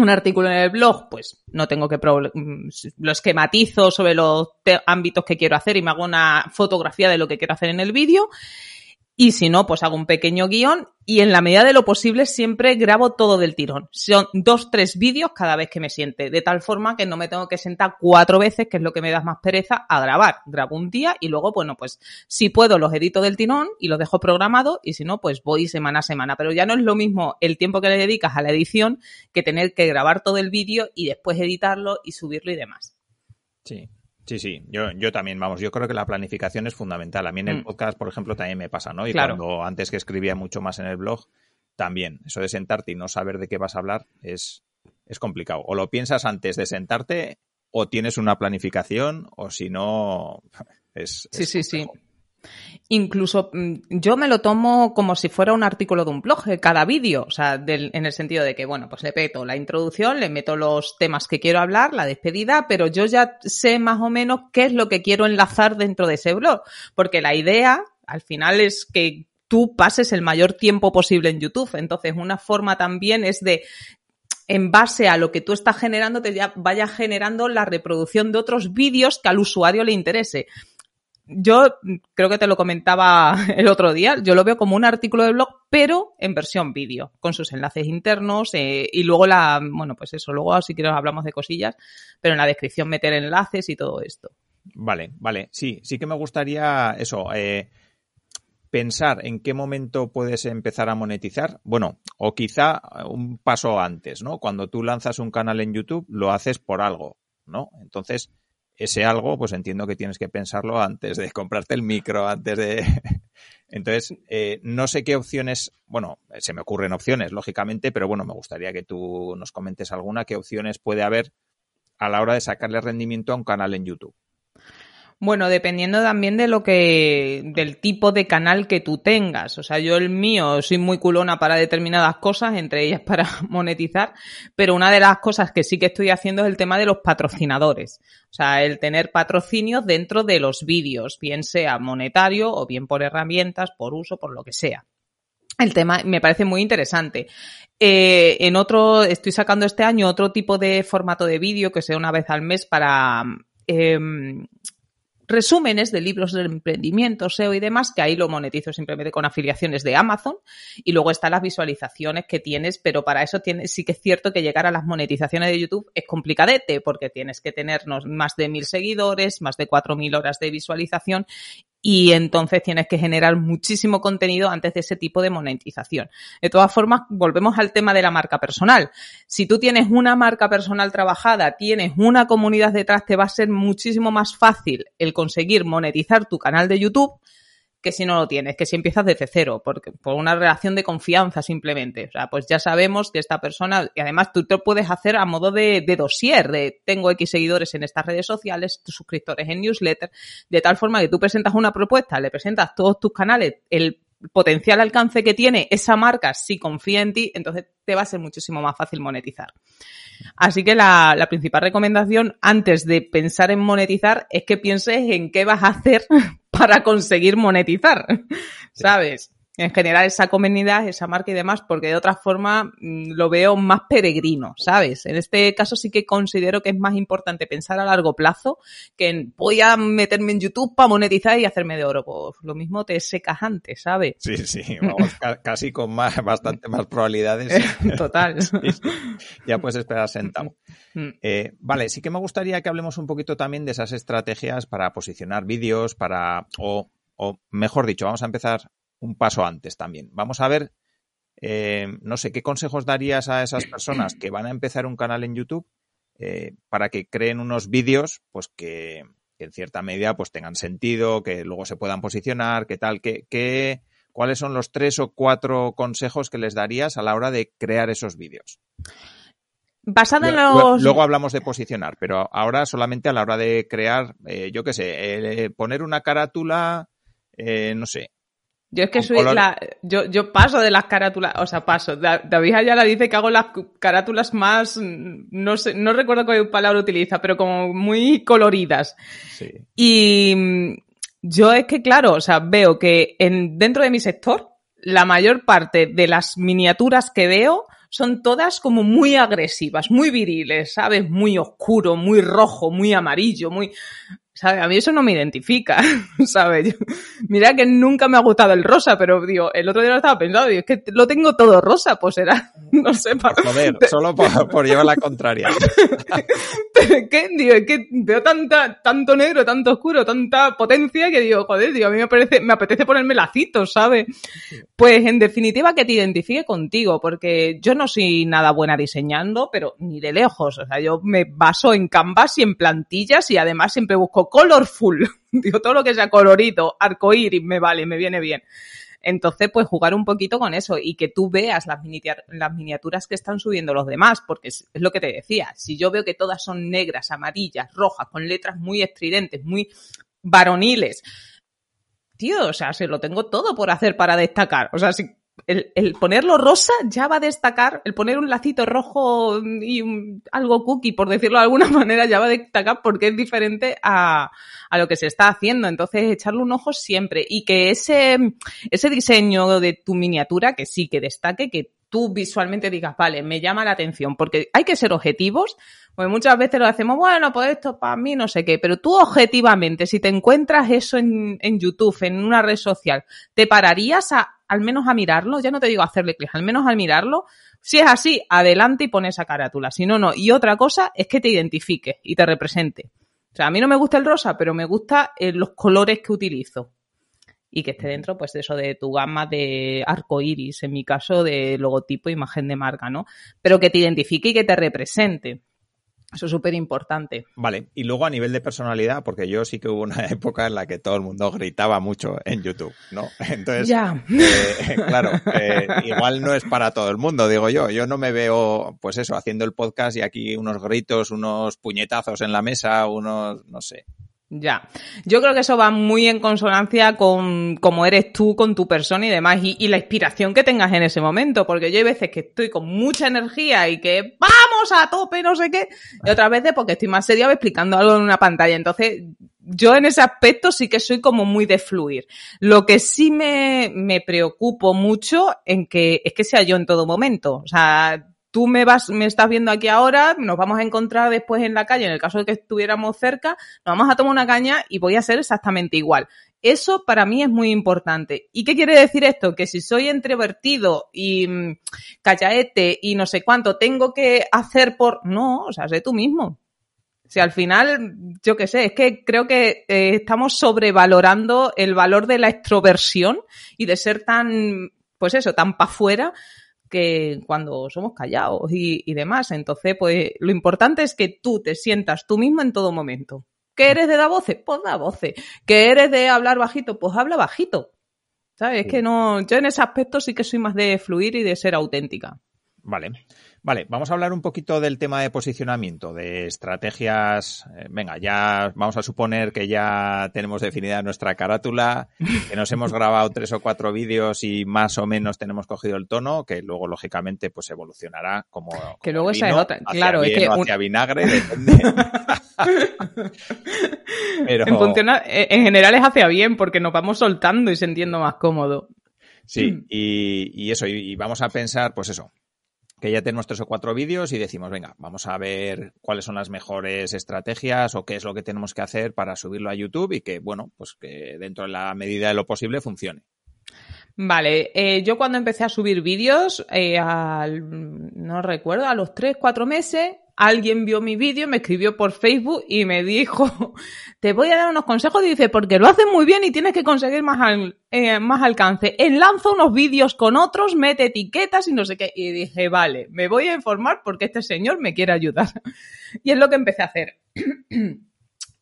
un artículo en el blog, pues no tengo que mm, lo esquematizo sobre los ámbitos que quiero hacer y me hago una fotografía de lo que quiero hacer en el vídeo y si no, pues hago un pequeño guion y en la medida de lo posible siempre grabo todo del tirón. Son dos, tres vídeos cada vez que me siente, de tal forma que no me tengo que sentar cuatro veces, que es lo que me da más pereza, a grabar. Grabo un día y luego, bueno, pues si puedo los edito del tirón y los dejo programado y si no, pues voy semana a semana. Pero ya no es lo mismo el tiempo que le dedicas a la edición que tener que grabar todo el vídeo y después editarlo y subirlo y demás. Sí, Sí, sí, yo, yo también, vamos, yo creo que la planificación es fundamental. A mí en el mm. podcast, por ejemplo, también me pasa, ¿no? Y cuando antes que escribía mucho más en el blog, también. Eso de sentarte y no saber de qué vas a hablar es, es complicado. O lo piensas antes de sentarte, o tienes una planificación, o si no, es. Sí, sí, sí. Incluso mm, yo me lo tomo como si fuera un artículo de un blog, eh, cada vídeo, o sea, en el sentido de que, bueno, pues le meto la introducción, le meto los temas que quiero hablar, la despedida, pero yo ya sé más o menos qué es lo que quiero enlazar dentro de ese blog, porque la idea, al final, es que tú pases el mayor tiempo posible en YouTube. Entonces, una forma también es de en base a lo que tú estás generando, te vaya generando la reproducción de otros vídeos que al usuario le interese yo creo que te lo comentaba el otro día, yo lo veo como un artículo de blog, pero en versión vídeo, con sus enlaces internos eh, y luego la, bueno, pues eso, luego si quieres hablamos de cosillas, pero en la descripción meter enlaces y todo esto. Vale, vale, sí, sí que me gustaría eso, eh, pensar en qué momento puedes empezar a monetizar. Bueno, o quizá un paso antes, ¿no? Cuando tú lanzas un canal en YouTube, lo haces por algo, ¿no? Entonces, ese algo, pues entiendo que tienes que pensarlo antes de comprarte el micro, antes de... Entonces, eh, no sé qué opciones, bueno, se me ocurren opciones, lógicamente, pero bueno, me gustaría que tú nos comentes alguna, qué opciones puede haber a la hora de sacarle rendimiento a un canal en YouTube. Bueno, dependiendo también de lo que, del tipo de canal que tú tengas. O sea, yo el mío soy muy culona para determinadas cosas, entre ellas para monetizar, pero una de las cosas que sí que estoy haciendo es el tema de los patrocinadores. O sea, el tener patrocinios dentro de los vídeos, bien sea monetario o bien por herramientas, por uso, por lo que sea. El tema me parece muy interesante. Eh, en otro, estoy sacando este año otro tipo de formato de vídeo que sea una vez al mes para em, resúmenes de libros de emprendimiento, SEO y demás, que ahí lo monetizo simplemente con afiliaciones de Amazon. Y luego están las visualizaciones que tienes, pero para eso tienes, sí que es cierto que llegar a las monetizaciones de YouTube es complicadete, porque tienes que tener más de mil seguidores, más de cuatro mil horas de visualización y entonces tienes que generar muchísimo contenido antes de ese tipo de monetización. De todas formas, volvemos al tema de la marca personal. Si tú tienes una marca personal trabajada, tienes una comunidad detrás, te va a ser muchísimo más fácil el conseguir monetizar tu canal de YouTube que si no lo tienes, que si empiezas desde cero, porque por una relación de confianza simplemente. O sea, pues ya sabemos que esta persona, y además tú te puedes hacer a modo de, de dossier, de tengo X seguidores en estas redes sociales, tus suscriptores en newsletter, de tal forma que tú presentas una propuesta, le presentas todos tus canales, el potencial alcance que tiene esa marca si confía en ti, entonces te va a ser muchísimo más fácil monetizar. Así que la, la, principal recomendación antes de pensar en monetizar es que pienses en qué vas a hacer para conseguir monetizar, ¿sabes? En general esa comunidad, esa marca y demás, porque de otra forma mm, lo veo más peregrino, ¿sabes? En este caso sí que considero que es más importante pensar a largo plazo que en voy a meterme en YouTube para monetizar y hacerme de oro. Pues lo mismo te secas antes, ¿sabes? Sí, sí, vamos, casi con más, bastante más probabilidades. Total. Ya puedes esperar sentado. Mm. Eh, vale, sí que me gustaría que hablemos un poquito también de esas estrategias para posicionar vídeos, para, o, o mejor dicho, vamos a empezar un paso antes también. Vamos a ver, eh, no sé, ¿qué consejos darías a esas personas que van a empezar un canal en YouTube eh, para que creen unos vídeos, pues que, en cierta medida pues tengan sentido, que luego se puedan posicionar, qué tal, qué, cuáles son los tres o cuatro consejos que les darías a la hora de crear esos vídeos? Basado en los... Luego hablamos de posicionar, pero ahora solamente a la hora de crear, eh, yo qué sé, poner una carátula, no sé, yo es que soy la. Yo, yo paso de las carátulas. O sea, paso. David la dice que hago las carátulas más. No sé, no recuerdo qué palabra utiliza, pero como muy coloridas. Sí. Y mm, yo es que, claro, o sea, veo que en, dentro de mi sector, la mayor parte de las miniaturas que veo son todas como muy agresivas, muy viriles, ¿sabes? Muy oscuro, muy rojo, muy amarillo, muy... ¿sabes? A mí eso no me identifica, ¿sabes? mira que nunca me ha gustado el rosa, pero digo, el otro día lo estaba pensando, y es que lo tengo todo rosa, pues era, no sé, para... Joder, solo por, llevar la contraria. que, digo, es que veo tanta, tanto negro, tanto oscuro, tanta potencia que digo, joder, digo, a mí me, parece, me apetece ponerme lacitos, ¿sabes? Pues en definitiva que te identifique contigo, porque yo no soy nada buena diseñando, pero ni de lejos, o sea, yo me baso en canvas y en plantillas y además siempre busco colorful. Digo, todo lo que sea colorito, arcoíris, me vale, me viene bien. Entonces, pues jugar un poquito con eso y que tú veas las, miniaturas que están subiendo los demás, porque es, lo que te decía, si yo veo que todas son negras, amarillas, rojas, con letras muy estridentes, muy varoniles, tío, o sea, se lo tengo todo por hacer para destacar. O sea, si el, ponerlo rosa ya va a destacar, el poner un lacito rojo y algo cookie, por decirlo de alguna manera, ya va a destacar porque es diferente a, a, lo que se está haciendo. Entonces, echarle un ojo siempre y que ese, ese diseño de tu miniatura, que sí, que destaque, que tú visualmente digas, vale, me llama la atención, porque hay que ser objetivos, porque muchas veces lo hacemos, bueno, pues esto para mí no sé qué, pero tú objetivamente, si te encuentras eso en, en YouTube, en una red social, ¿te pararías a, al menos a mirarlo? Ya no te digo hacerle clic, al menos al mirarlo. Si es así, adelante y pon esa carátula. Si no, no. Y otra cosa es que te identifique y te represente. O sea, a mí no me gusta el rosa, pero me gustan eh, los colores que utilizo y que esté dentro, pues, de eso de tu gama de arco iris, en mi caso, de logotipo, imagen de marca, ¿no? Pero que te identifique y que te represente. Eso es súper importante. Vale, y luego a nivel de personalidad, porque yo sí que hubo una época en la que todo el mundo gritaba mucho en YouTube, ¿no? Entonces, ya. Eh, claro, eh, igual no es para todo el mundo, digo yo. Yo no me veo, pues eso, haciendo el podcast y aquí unos gritos, unos puñetazos en la mesa, unos, no sé, ya. Yo creo que eso va muy en consonancia con cómo eres tú, con tu persona y demás, y, la inspiración que tengas en ese momento, porque yo hay veces que estoy con mucha energía y que vamos a tope, no sé qué, y otras veces porque estoy más seria explicando algo en una pantalla. Entonces, yo en ese aspecto sí que soy como muy de fluir. Lo que sí me, me preocupo mucho en que es que sea yo en todo momento. O sea, tú me vas, me estás viendo aquí ahora, nos vamos a encontrar después en la calle, en el caso de que estuviéramos cerca, nos vamos a tomar una caña y voy a ser exactamente igual. Eso para mí es muy importante. ¿Y qué quiere decir esto? Que si soy introvertido y mm, callaete y no sé cuánto tengo que hacer por... No, o sea, sé tú mismo. Si al final, yo qué sé, es que creo que eh, estamos sobrevalorando el valor de la extroversión y de ser tan, pues eso, tan pa' fuera que cuando somos callados y, demás. Entonces, pues lo importante es que tú te sientas tú mismo en todo momento. ¿Que eres de dar voces? Pues da voces. ¿Que eres de hablar bajito? Pues habla bajito. ¿Sabes? Es que no, yo en ese aspecto sí que soy más de fluir y de ser auténtica. Vale. Vale, vamos a hablar un poquito del tema de posicionamiento, de estrategias. Eh, venga, ya vamos a suponer que ya tenemos definida nuestra carátula, que nos hemos grabado tres o cuatro vídeos y más o menos tenemos cogido el tono, que luego lógicamente pues evolucionará como, que luego esa es otra, claro, es que hacia vinagre depende. Pero... en, en general es hacia bien porque nos vamos soltando y sintiendo más cómodo. Sí, y, eso, y, vamos a pensar, pues eso, que ya tenemos tres o cuatro vídeos y decimos, venga, vamos a ver cuáles son las mejores estrategias o qué es lo que tenemos que hacer para subirlo a YouTube y que, bueno, pues que dentro de la medida de lo posible funcione. Vale, eh, yo cuando empecé a subir vídeos, eh, no recuerdo, a los tres, cuatro meses, alguien vio mi vídeo, me escribió por Facebook y me dijo, te voy a dar unos consejos, dice, porque lo haces muy bien y tienes que conseguir más, eh, más alcance. Enlanza unos vídeos con otros, mete etiquetas y no sé qué. Y dije, vale, me voy a informar porque este señor me quiere ayudar. Y es lo que empecé a hacer.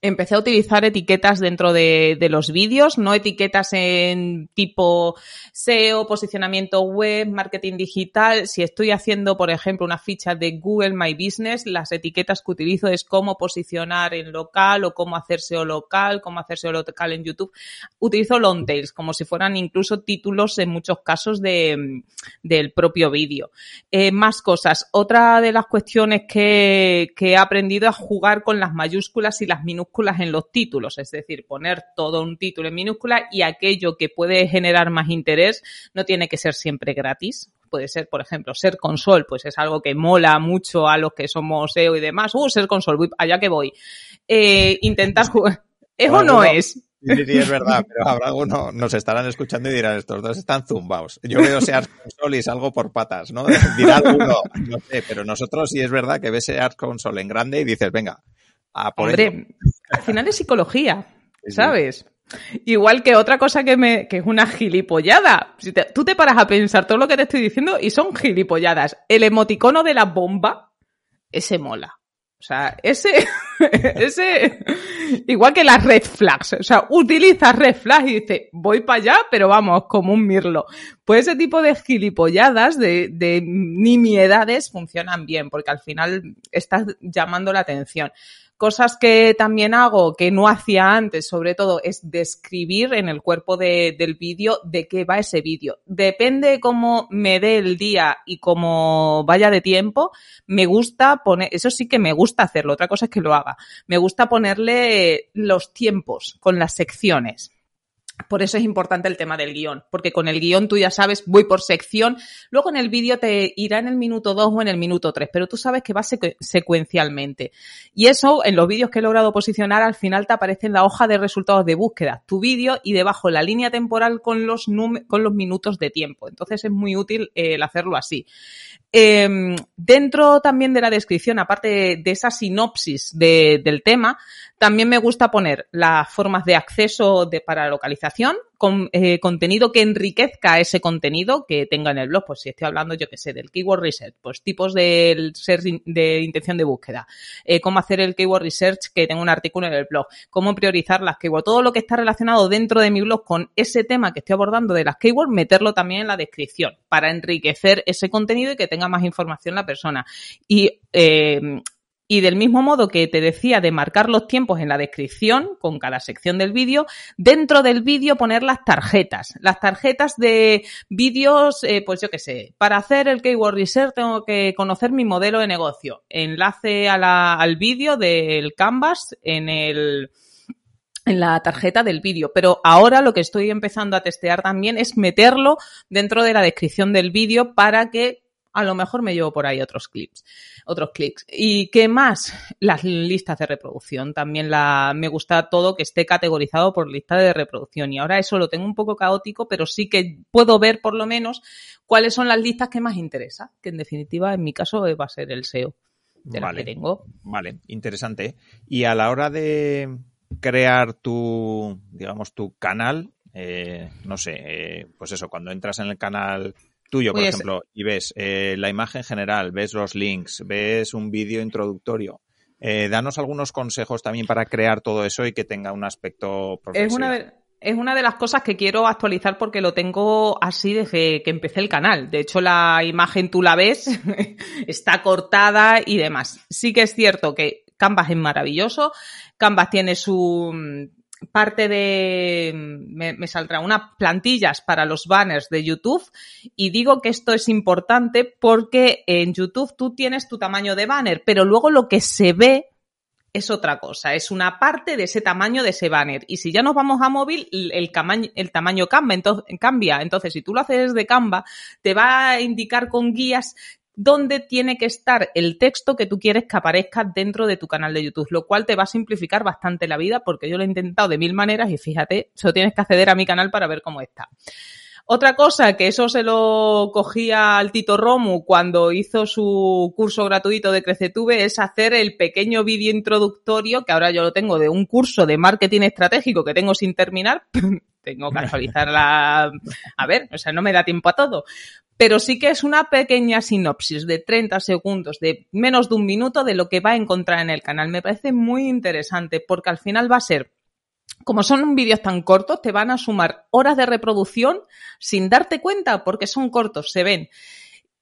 empecé a utilizar etiquetas dentro de, los vídeos, no etiquetas en tipo SEO, posicionamiento web, marketing digital. Si estoy haciendo, por ejemplo, una ficha de Google My Business, las etiquetas que utilizo es cómo posicionar en local o cómo hacer SEO local, cómo hacer SEO local en YouTube. Utilizo long tails, como si fueran incluso títulos en muchos casos de, del propio vídeo. Eh, más cosas. Otra de las cuestiones que, que he aprendido a jugar con las mayúsculas y las minúsculas en los títulos, es decir, poner todo un título en minúscula y aquello que puede generar más interés no tiene que ser siempre gratis. Puede ser, por ejemplo, ser console, pues es algo que mola mucho a los que somos SEO y demás. Uh, ser console, allá que voy. Eh, intentar jugar. ¿Es o no es? Sí, sí, es verdad, pero habrá alguno, nos estarán escuchando y dirán, estos dos están zumbaos. Yo veo Search Console y salgo por patas, ¿no? Dirá alguno, no sé, pero nosotros sí es verdad que ves Search Console en grande y dices, venga, a por Hombre, al final es psicología, ¿sabes? Igual que otra cosa que, me, que es una gilipollada. Si tú te paras a pensar todo lo que te estoy diciendo y son gilipolladas. El emoticono de la bomba, ese mola. O sea, ese, ese, igual que las red flags. O sea, utiliza red flags y dice, voy para allá, pero vamos, como un mirlo. Pues ese tipo de gilipolladas, de, de nimiedades funcionan bien, porque al final estás llamando la atención. Cosas que también hago que no hacía antes, sobre todo, es describir en el cuerpo del vídeo de qué va ese vídeo. Depende cómo me dé el día y cómo vaya de tiempo, me gusta poner, eso sí que me gusta hacerlo, otra cosa es que lo haga. Me gusta ponerle los tiempos con las secciones. Por eso es importante el tema del guion, porque con el guion tú ya sabes, voy por sección, luego en el vídeo te irá en el minuto 2 o en el minuto 3, pero tú sabes que va secuencialmente. Y eso, en los vídeos que he logrado posicionar, al final te aparece en la hoja de resultados de búsqueda, tu vídeo y debajo la línea temporal con los, con los minutos de tiempo. Entonces es muy útil eh, el hacerlo así. Em, dentro también de la descripción, aparte de esa sinopsis del tema, también me gusta poner las formas de acceso de, para localización, con eh, contenido que enriquezca ese contenido que tenga en el blog. Pues si estoy hablando, yo que sé, del keyword research, pues tipos de, ser de intención de búsqueda, eh, cómo hacer el keyword research que tenga un artículo en el blog, cómo priorizar las keywords, todo lo que está relacionado dentro de mi blog con ese tema que estoy abordando de las keywords, meterlo también en la descripción para enriquecer ese contenido y que tenga más información la persona. Y eh, y del mismo modo que te decía de marcar los tiempos en la descripción con cada sección del vídeo, dentro del vídeo poner las tarjetas. Las tarjetas de vídeos, eh, pues yo qué sé, para hacer el keyword research tengo que conocer mi modelo de negocio. Enlace a al vídeo del Canvas en el en la tarjeta del vídeo. Pero ahora lo que estoy empezando a testear también es meterlo dentro de la descripción del vídeo para que a lo mejor me llevo por ahí otros clips, otros clics. ¿Y qué más? Las listas de reproducción. También la, me gusta todo que esté categorizado por lista de reproducción. Y ahora eso lo tengo un poco caótico, pero sí que puedo ver por lo menos cuáles son las listas que más interesa, que en definitiva en mi caso va a ser el SEO de vale, que tengo. Vale, interesante. Y a la hora de crear tu, digamos, tu canal, eh, no sé, eh, pues eso, cuando entras en el canal tuyo, por ejemplo, y ves eh, la imagen general, ves los links, ves un vídeo introductorio, Eh, danos algunos consejos también para crear todo eso y que tenga un aspecto profesional. Es una es una de las cosas que quiero actualizar porque lo tengo así desde que empecé el canal. De hecho, la imagen tú la ves, está cortada y demás. Sí que es cierto que Canvas es maravilloso. Canvas tiene su parte de, me, saldrá unas plantillas para los banners de YouTube y digo que esto es importante porque en YouTube tú tienes tu tamaño de banner, pero luego lo que se ve es otra cosa, es una parte de ese tamaño de ese banner. Y si ya nos vamos a móvil, el, tamaño, cambia. Entonces, cambia. Entonces, si tú lo haces desde Canva, te va a indicar con guías dónde tiene que estar el texto que tú quieres que aparezca dentro de tu canal de YouTube, lo cual te va a simplificar bastante la vida porque yo lo he intentado de mil maneras y fíjate, solo tienes que acceder a mi canal para ver cómo está. Otra cosa, que eso se lo cogía al Tito Romu cuando hizo su curso gratuito de Crecetube, es hacer el pequeño vídeo introductorio, que ahora yo lo tengo de un curso de marketing estratégico que tengo sin terminar. tengo que actualizarla. A ver, o sea, no me da tiempo a todo. Pero sí que es una pequeña sinopsis de 30 segundos, de menos de un minuto, de lo que va a encontrar en el canal. Me parece muy interesante porque al final va a ser como son vídeos tan cortos, te van a sumar horas de reproducción sin darte cuenta porque son cortos, se ven.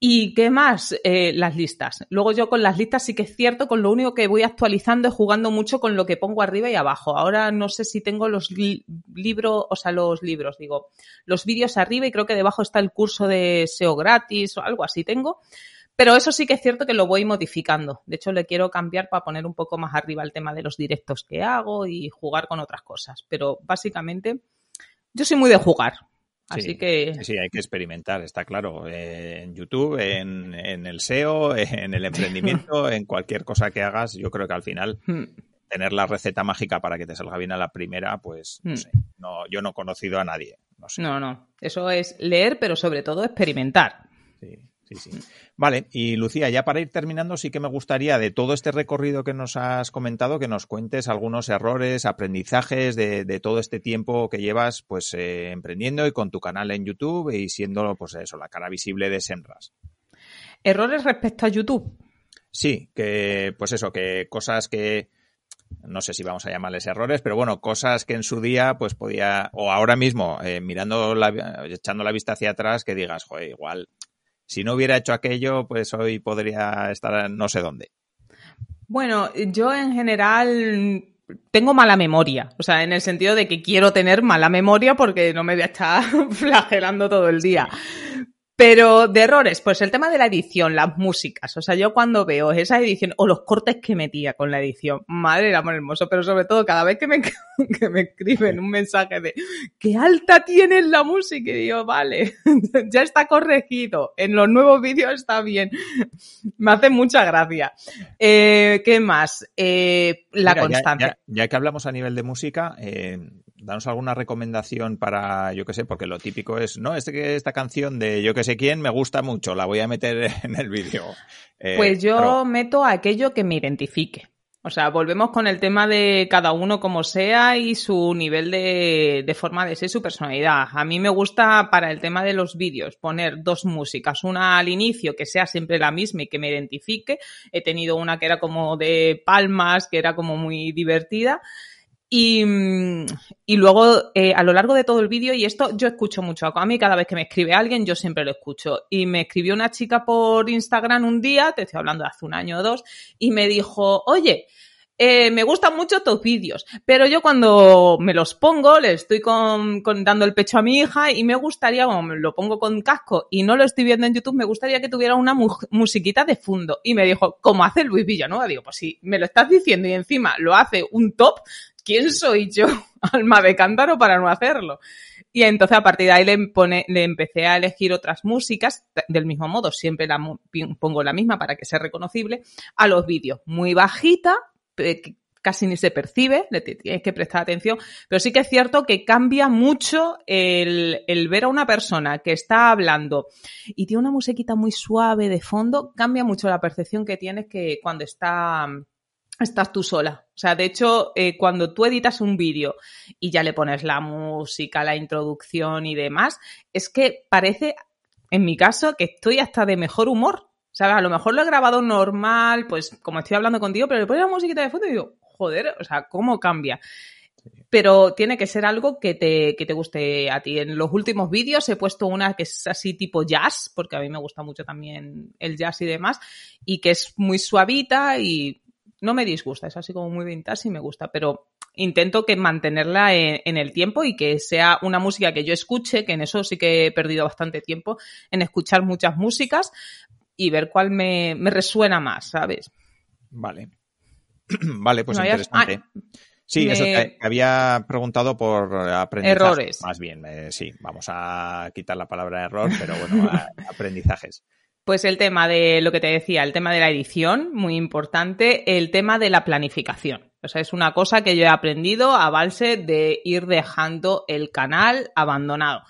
¿Y qué más? Eh, las listas. Luego yo con las listas sí que es cierto, con lo único que voy actualizando es jugando mucho con lo que pongo arriba y abajo. Ahora no sé si tengo los libros, o sea, los libros, digo, los vídeos arriba y creo que debajo está el curso de SEO gratis o algo así tengo. Pero eso sí que es cierto que lo voy modificando. De hecho, le quiero cambiar para poner un poco más arriba el tema de los directos que hago y jugar con otras cosas. Pero básicamente, yo soy muy de jugar. Así que. Sí, hay que experimentar, está claro. En YouTube, en, el SEO, en el emprendimiento, en cualquier cosa que hagas, yo creo que al final. Hmm. Tener la receta mágica para que te salga bien a la primera, pues no hmm. sé. No, yo no he conocido a nadie. No, sé. no, no. Eso es leer, pero sobre todo experimentar. Sí. Sí, sí. Vale, y Lucía, ya para ir terminando, sí que me gustaría de todo este recorrido que nos has comentado, que nos cuentes algunos errores, aprendizajes de, todo este tiempo que llevas pues eh, emprendiendo y con tu canal en YouTube y siendo pues eso, la cara visible de Senras. ¿Errores respecto a YouTube? Sí, que pues eso, que cosas que no sé si vamos a llamarles errores, pero bueno, cosas que en su día pues podía, o ahora mismo, eh, mirando, la, echando la vista hacia atrás, que digas, joder, igual si no hubiera hecho aquello, pues hoy podría estar no sé dónde. Bueno, yo en general tengo mala memoria, o sea, en el sentido de que quiero tener mala memoria porque no me voy a estar flagelando todo el día. Pero de errores, pues el tema de la edición, las músicas. O sea, yo cuando veo esa edición o los cortes que metía con la edición, madre del amor hermoso, pero sobre todo cada vez que me, que me escriben un mensaje de qué alta tienes la música, y digo, vale, ya está corregido, en los nuevos vídeos está bien. Me hace mucha gracia. Eh, ¿Qué más? Eh, la constancia. Ya, que hablamos a nivel de música, eh, danos alguna recomendación para, yo qué sé, porque lo típico es, no, este, esta canción de yo que sé quién me gusta mucho, la voy a meter en el vídeo. Eh, pues yo meto aquello que me identifique. O sea, volvemos con el tema de cada uno como sea y su nivel de, de, forma de ser, su personalidad. A mí me gusta para el tema de los vídeos poner dos músicas, una al inicio que sea siempre la misma y que me identifique. He tenido una que era como de palmas, que era como muy divertida. Y, y luego, eh, a lo largo de todo el vídeo, y esto yo escucho mucho, a mí cada vez que me escribe alguien, yo siempre lo escucho. Y me escribió una chica por Instagram un día, te estoy hablando de hace un año o dos, y me dijo, oye, eh, me gustan mucho tus vídeos, pero yo cuando me los pongo, le estoy con, dando el pecho a mi hija y me gustaría, como me lo pongo con casco y no lo estoy viendo en YouTube, me gustaría que tuviera una musiquita de fondo. Y me dijo, ¿cómo hace Luis Villanueva? Digo, pues si me lo estás diciendo y encima lo hace un top, ¿quién soy yo, alma de cántaro, para no hacerlo? Y entonces a partir de ahí le, pone, le empecé a elegir otras músicas, del mismo modo, siempre la pongo la misma para que sea reconocible, a los vídeos. Muy bajita, casi ni se percibe, le tienes que prestar atención, pero sí que es cierto que cambia mucho el, el, ver a una persona que está hablando y tiene una musiquita muy suave de fondo, cambia mucho la percepción que tienes que cuando está estás tú sola. O sea, de hecho, eh, cuando tú editas un vídeo y ya le pones la música, la introducción y demás, es que parece, en mi caso, que estoy hasta de mejor humor. O ¿Sabes? A lo mejor lo he grabado normal, pues como estoy hablando contigo, pero le pongo la musiquita de fondo y digo, joder, o sea, ¿cómo cambia? Pero tiene que ser algo que te, que te guste a ti. En los últimos vídeos he puesto una que es así tipo jazz, porque a mí me gusta mucho también el jazz y demás, y que es muy suavita y no me disgusta, es así como muy vintage y me gusta, pero intento que mantenerla en, el tiempo y que sea una música que yo escuche, que en eso sí que he perdido bastante tiempo, en escuchar muchas músicas y ver cuál me, resuena más, ¿sabes? Vale. vale, pues interesante. Ah, sí, eso que había preguntado por aprendizajes. Errores. Más bien, eh, sí, vamos a quitar la palabra error, pero bueno, aprendizajes. Pues el tema de lo que te decía, el tema de la edición, muy importante, el tema de la planificación. O sea, es una cosa que yo he aprendido a base de ir dejando el canal abandonado.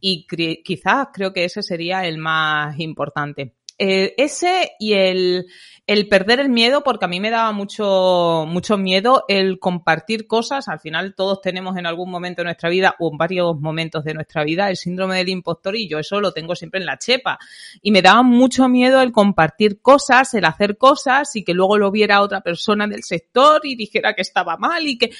Y quizás creo que ese sería el más importante. Ese y el, el perder el miedo, porque a mí me daba mucho, mucho miedo el compartir cosas. Al final todos tenemos en algún momento de nuestra vida o en varios momentos de nuestra vida el síndrome del impostor y yo eso lo tengo siempre en la chepa. Y me daba mucho miedo el compartir cosas, el hacer cosas y que luego lo viera otra persona del sector y dijera que estaba mal y que,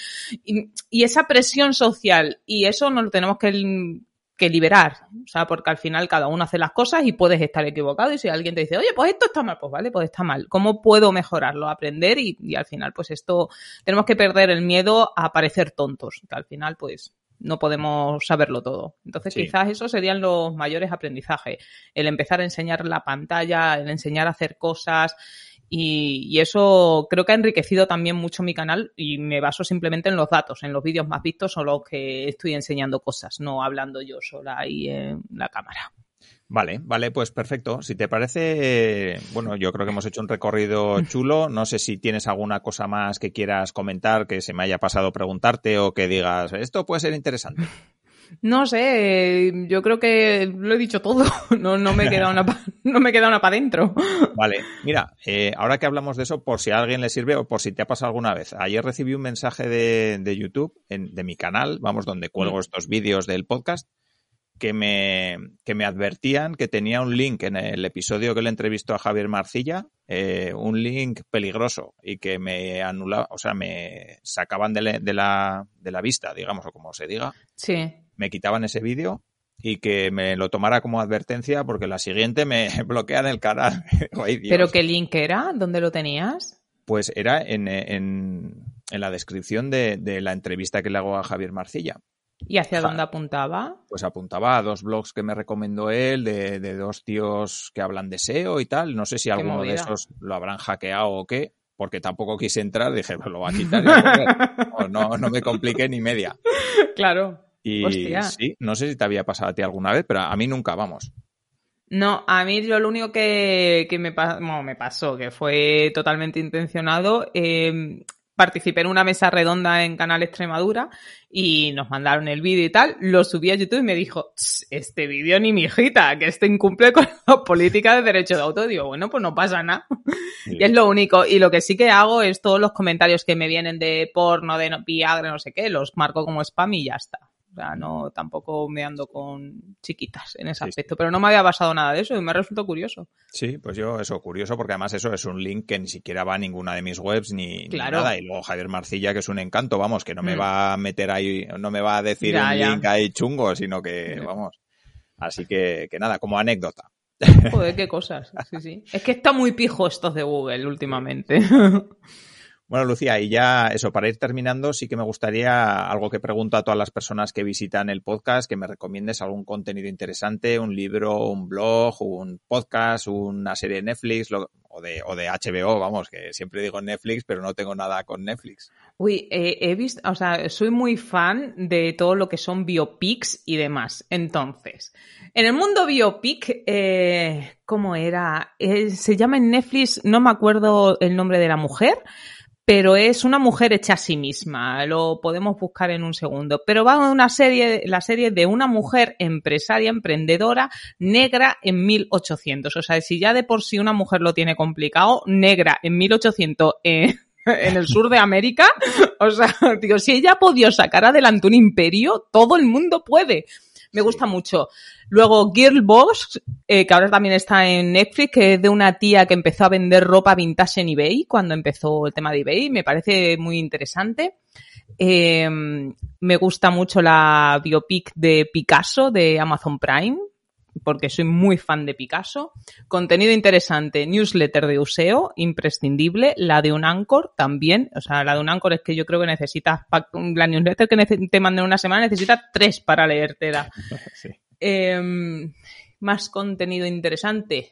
y, y esa presión social y eso no lo tenemos que que liberar. O sea, porque al final cada uno hace las cosas y puedes estar equivocado. Y si alguien te dice, oye, pues esto está mal, pues vale, pues está mal. ¿Cómo puedo mejorarlo? Aprender y, al final, pues esto, tenemos que perder el miedo a parecer tontos. Que al final, pues, no podemos saberlo todo. Entonces, quizás esos serían los mayores aprendizajes. El empezar a enseñar la pantalla, el enseñar a hacer cosas, y, eso creo que ha enriquecido también mucho mi canal y me baso simplemente en los datos, en los vídeos más vistos son los que estoy enseñando cosas, no hablando yo sola ahí en la cámara. Vale, vale, pues perfecto. Si te parece, bueno, yo creo que hemos hecho un recorrido chulo. No sé si tienes alguna cosa más que quieras comentar, que se me haya pasado preguntarte o que digas, esto puede ser interesante. No sé, yo creo que lo he dicho todo. No, no me queda una no me queda una para adentro. Vale, mira, eh, ahora que hablamos de eso, por si a alguien le sirve o por si te ha pasado alguna vez. Ayer recibí un mensaje de, de YouTube, en, de mi canal, vamos, donde cuelgo estos vídeos del podcast, que me, que me advertían que tenía un link en el episodio que le entrevistó a Javier Marcilla, eh, un link peligroso y que me anulaba, o sea, me sacaban de, de, la, de la vista, digamos, o como se diga. Sí me quitaban ese vídeo y que me lo tomara como advertencia porque la siguiente me bloquean el canal. ¿Pero qué link era? ¿Dónde lo tenías? Pues era en, en, en la descripción de, de, la entrevista que le hago a Javier Marcilla. ¿Y hacia dónde apuntaba? Pues apuntaba a dos blogs que me recomendó él, de, de dos tíos que hablan de SEO y tal. No sé si alguno de esos lo habrán hackeado o qué, porque tampoco quise entrar. Dije, pues lo va a quitar. no, no me compliqué ni media. Claro. Y sí, no sé si te había pasado a ti alguna vez, pero a mí nunca, vamos. No, a mí lo único que, me, me pasó, que fue totalmente intencionado, em, participé en una mesa redonda en Canal Extremadura y nos mandaron el vídeo y tal, lo subí a YouTube y me dijo, este vídeo ni mi hijita, que este incumple con la política de derecho de autor. Digo, bueno, pues no pasa nada. Y es lo único. Y lo que sí que hago es todos los comentarios que me vienen de porno, de Viagra, no sé qué, los marco como spam y ya está. O sea, no, tampoco me ando con chiquitas en ese aspecto. Pero no me había pasado nada de eso y me resultado curioso. Sí, pues yo, eso, curioso, porque además eso es un link que ni siquiera va a ninguna de mis webs ni, nada. Y luego Javier Marcilla, que es un encanto, vamos, que no me mm. va a meter ahí, no me va a decir un link ahí chungo, sino que, vamos. Así que, que nada, como anécdota. Joder, qué cosas. Sí, sí. Es que está muy pijo estos de Google últimamente. Bueno, Lucía, y ya eso, para ir terminando, sí que me gustaría algo que pregunto a todas las personas que visitan el podcast, que me recomiendes algún contenido interesante, un libro, un blog, un podcast, una serie de Netflix o, de, o de HBO, vamos, que siempre digo Netflix, pero no tengo nada con Netflix. Uy, eh, he visto, o sea, soy muy fan de todo lo que son biopics y demás. Entonces, en el mundo biopic, eh, ¿cómo era? Eh, se llama en Netflix, no me acuerdo el nombre de la mujer, pero es una mujer hecha a sí misma, lo podemos buscar en un segundo. Pero va a una serie, la serie de una mujer empresaria, emprendedora, negra en 1800. O sea, si ya de por sí una mujer lo tiene complicado, negra en 1800 eh, en el sur de América, o sea, digo, si ella ha sacar adelante un imperio, todo el mundo puede. Me gusta mucho. Luego Girlboss, eh, que ahora también está en Netflix, que es de una tía que empezó a vender ropa vintage en eBay cuando empezó el tema de eBay. Me parece muy interesante. Eh, me gusta mucho la biopic de Picasso de Amazon Prime, porque soy muy fan de Picasso. Contenido interesante, newsletter de Useo, imprescindible. La de un Anchor también. O sea, la de un Anchor es que yo creo que necesitas, la newsletter que te manden una semana necesitas tres para leértela. Sí. Em, más contenido interesante.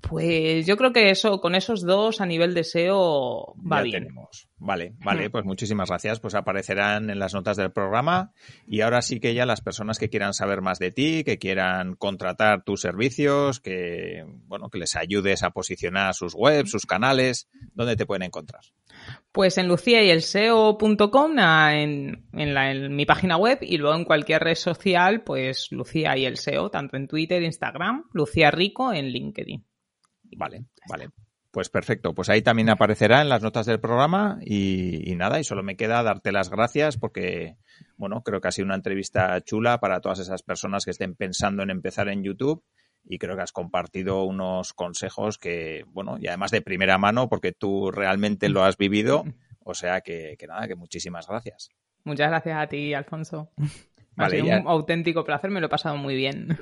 Pues yo creo que eso, con esos dos a nivel de SEO va bien. Tenemos. Vale, vale, pues muchísimas gracias. Pues aparecerán en las notas del programa. Y ahora sí que ya las personas que quieran saber más de ti, que quieran contratar tus servicios, que bueno, que les ayudes a posicionar sus webs, sus canales, ¿dónde te pueden encontrar? Pues en luciayelseo.com, en, en, en mi página web y luego en cualquier red social, pues Lucía y el SEO, tanto en Twitter, Instagram, Lucía Rico en LinkedIn. Vale, vale. Pues perfecto, pues ahí también aparecerá en las notas del programa y, nada, y solo me queda darte las gracias porque, bueno, creo que ha sido una entrevista chula para todas esas personas que estén pensando en empezar en YouTube y creo que has compartido unos consejos que, bueno, y además de primera mano porque tú realmente lo has vivido, o sea que, que nada, que muchísimas gracias. Muchas gracias a ti, Alfonso. Ha sido un auténtico placer, me lo he pasado muy bien.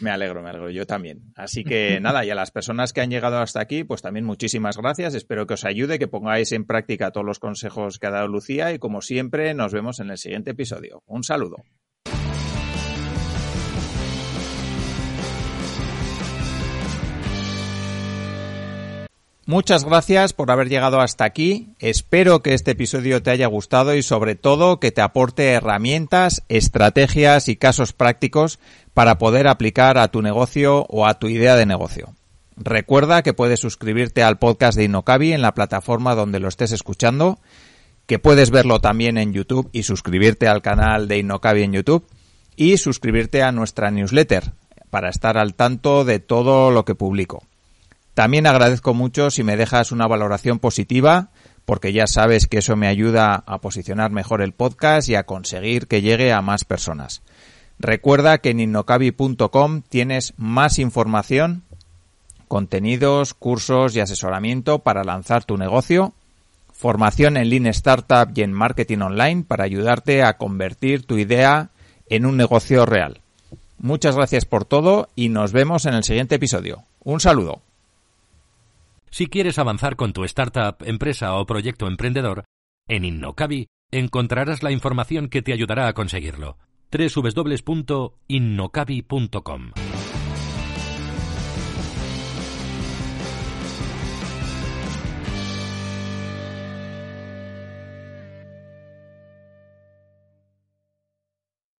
me alegro, me alegro, yo también. Así que nada, y a las personas que han llegado hasta aquí, pues también muchísimas gracias. Espero que os ayude, que pongáis en práctica todos los consejos que ha dado Lucía y como siempre nos vemos en el siguiente episodio. Un saludo. Muchas gracias por haber llegado hasta aquí. Espero que este episodio te haya gustado y sobre todo que te aporte herramientas, estrategias y casos prácticos para poder aplicar a tu negocio o a tu idea de negocio. Recuerda que puedes suscribirte al podcast de Innocabi en la plataforma donde lo estés escuchando, que puedes verlo también en YouTube y suscribirte al canal de Innocabi en YouTube y suscribirte a nuestra newsletter para estar al tanto de todo lo que publico. También agradezco mucho si me dejas una valoración positiva, porque ya sabes que eso me ayuda a posicionar mejor el podcast y a conseguir que llegue a más personas. Recuerda que en innocabi.com tienes más información, contenidos, cursos y asesoramiento para lanzar tu negocio, formación en Lean Startup y en Marketing Online para ayudarte a convertir tu idea en un negocio real. Muchas gracias por todo y nos vemos en el siguiente episodio. Un saludo. Si quieres avanzar con tu startup, empresa o proyecto emprendedor, en Innocabi encontrarás la información que te ayudará a conseguirlo. www.innocabi.com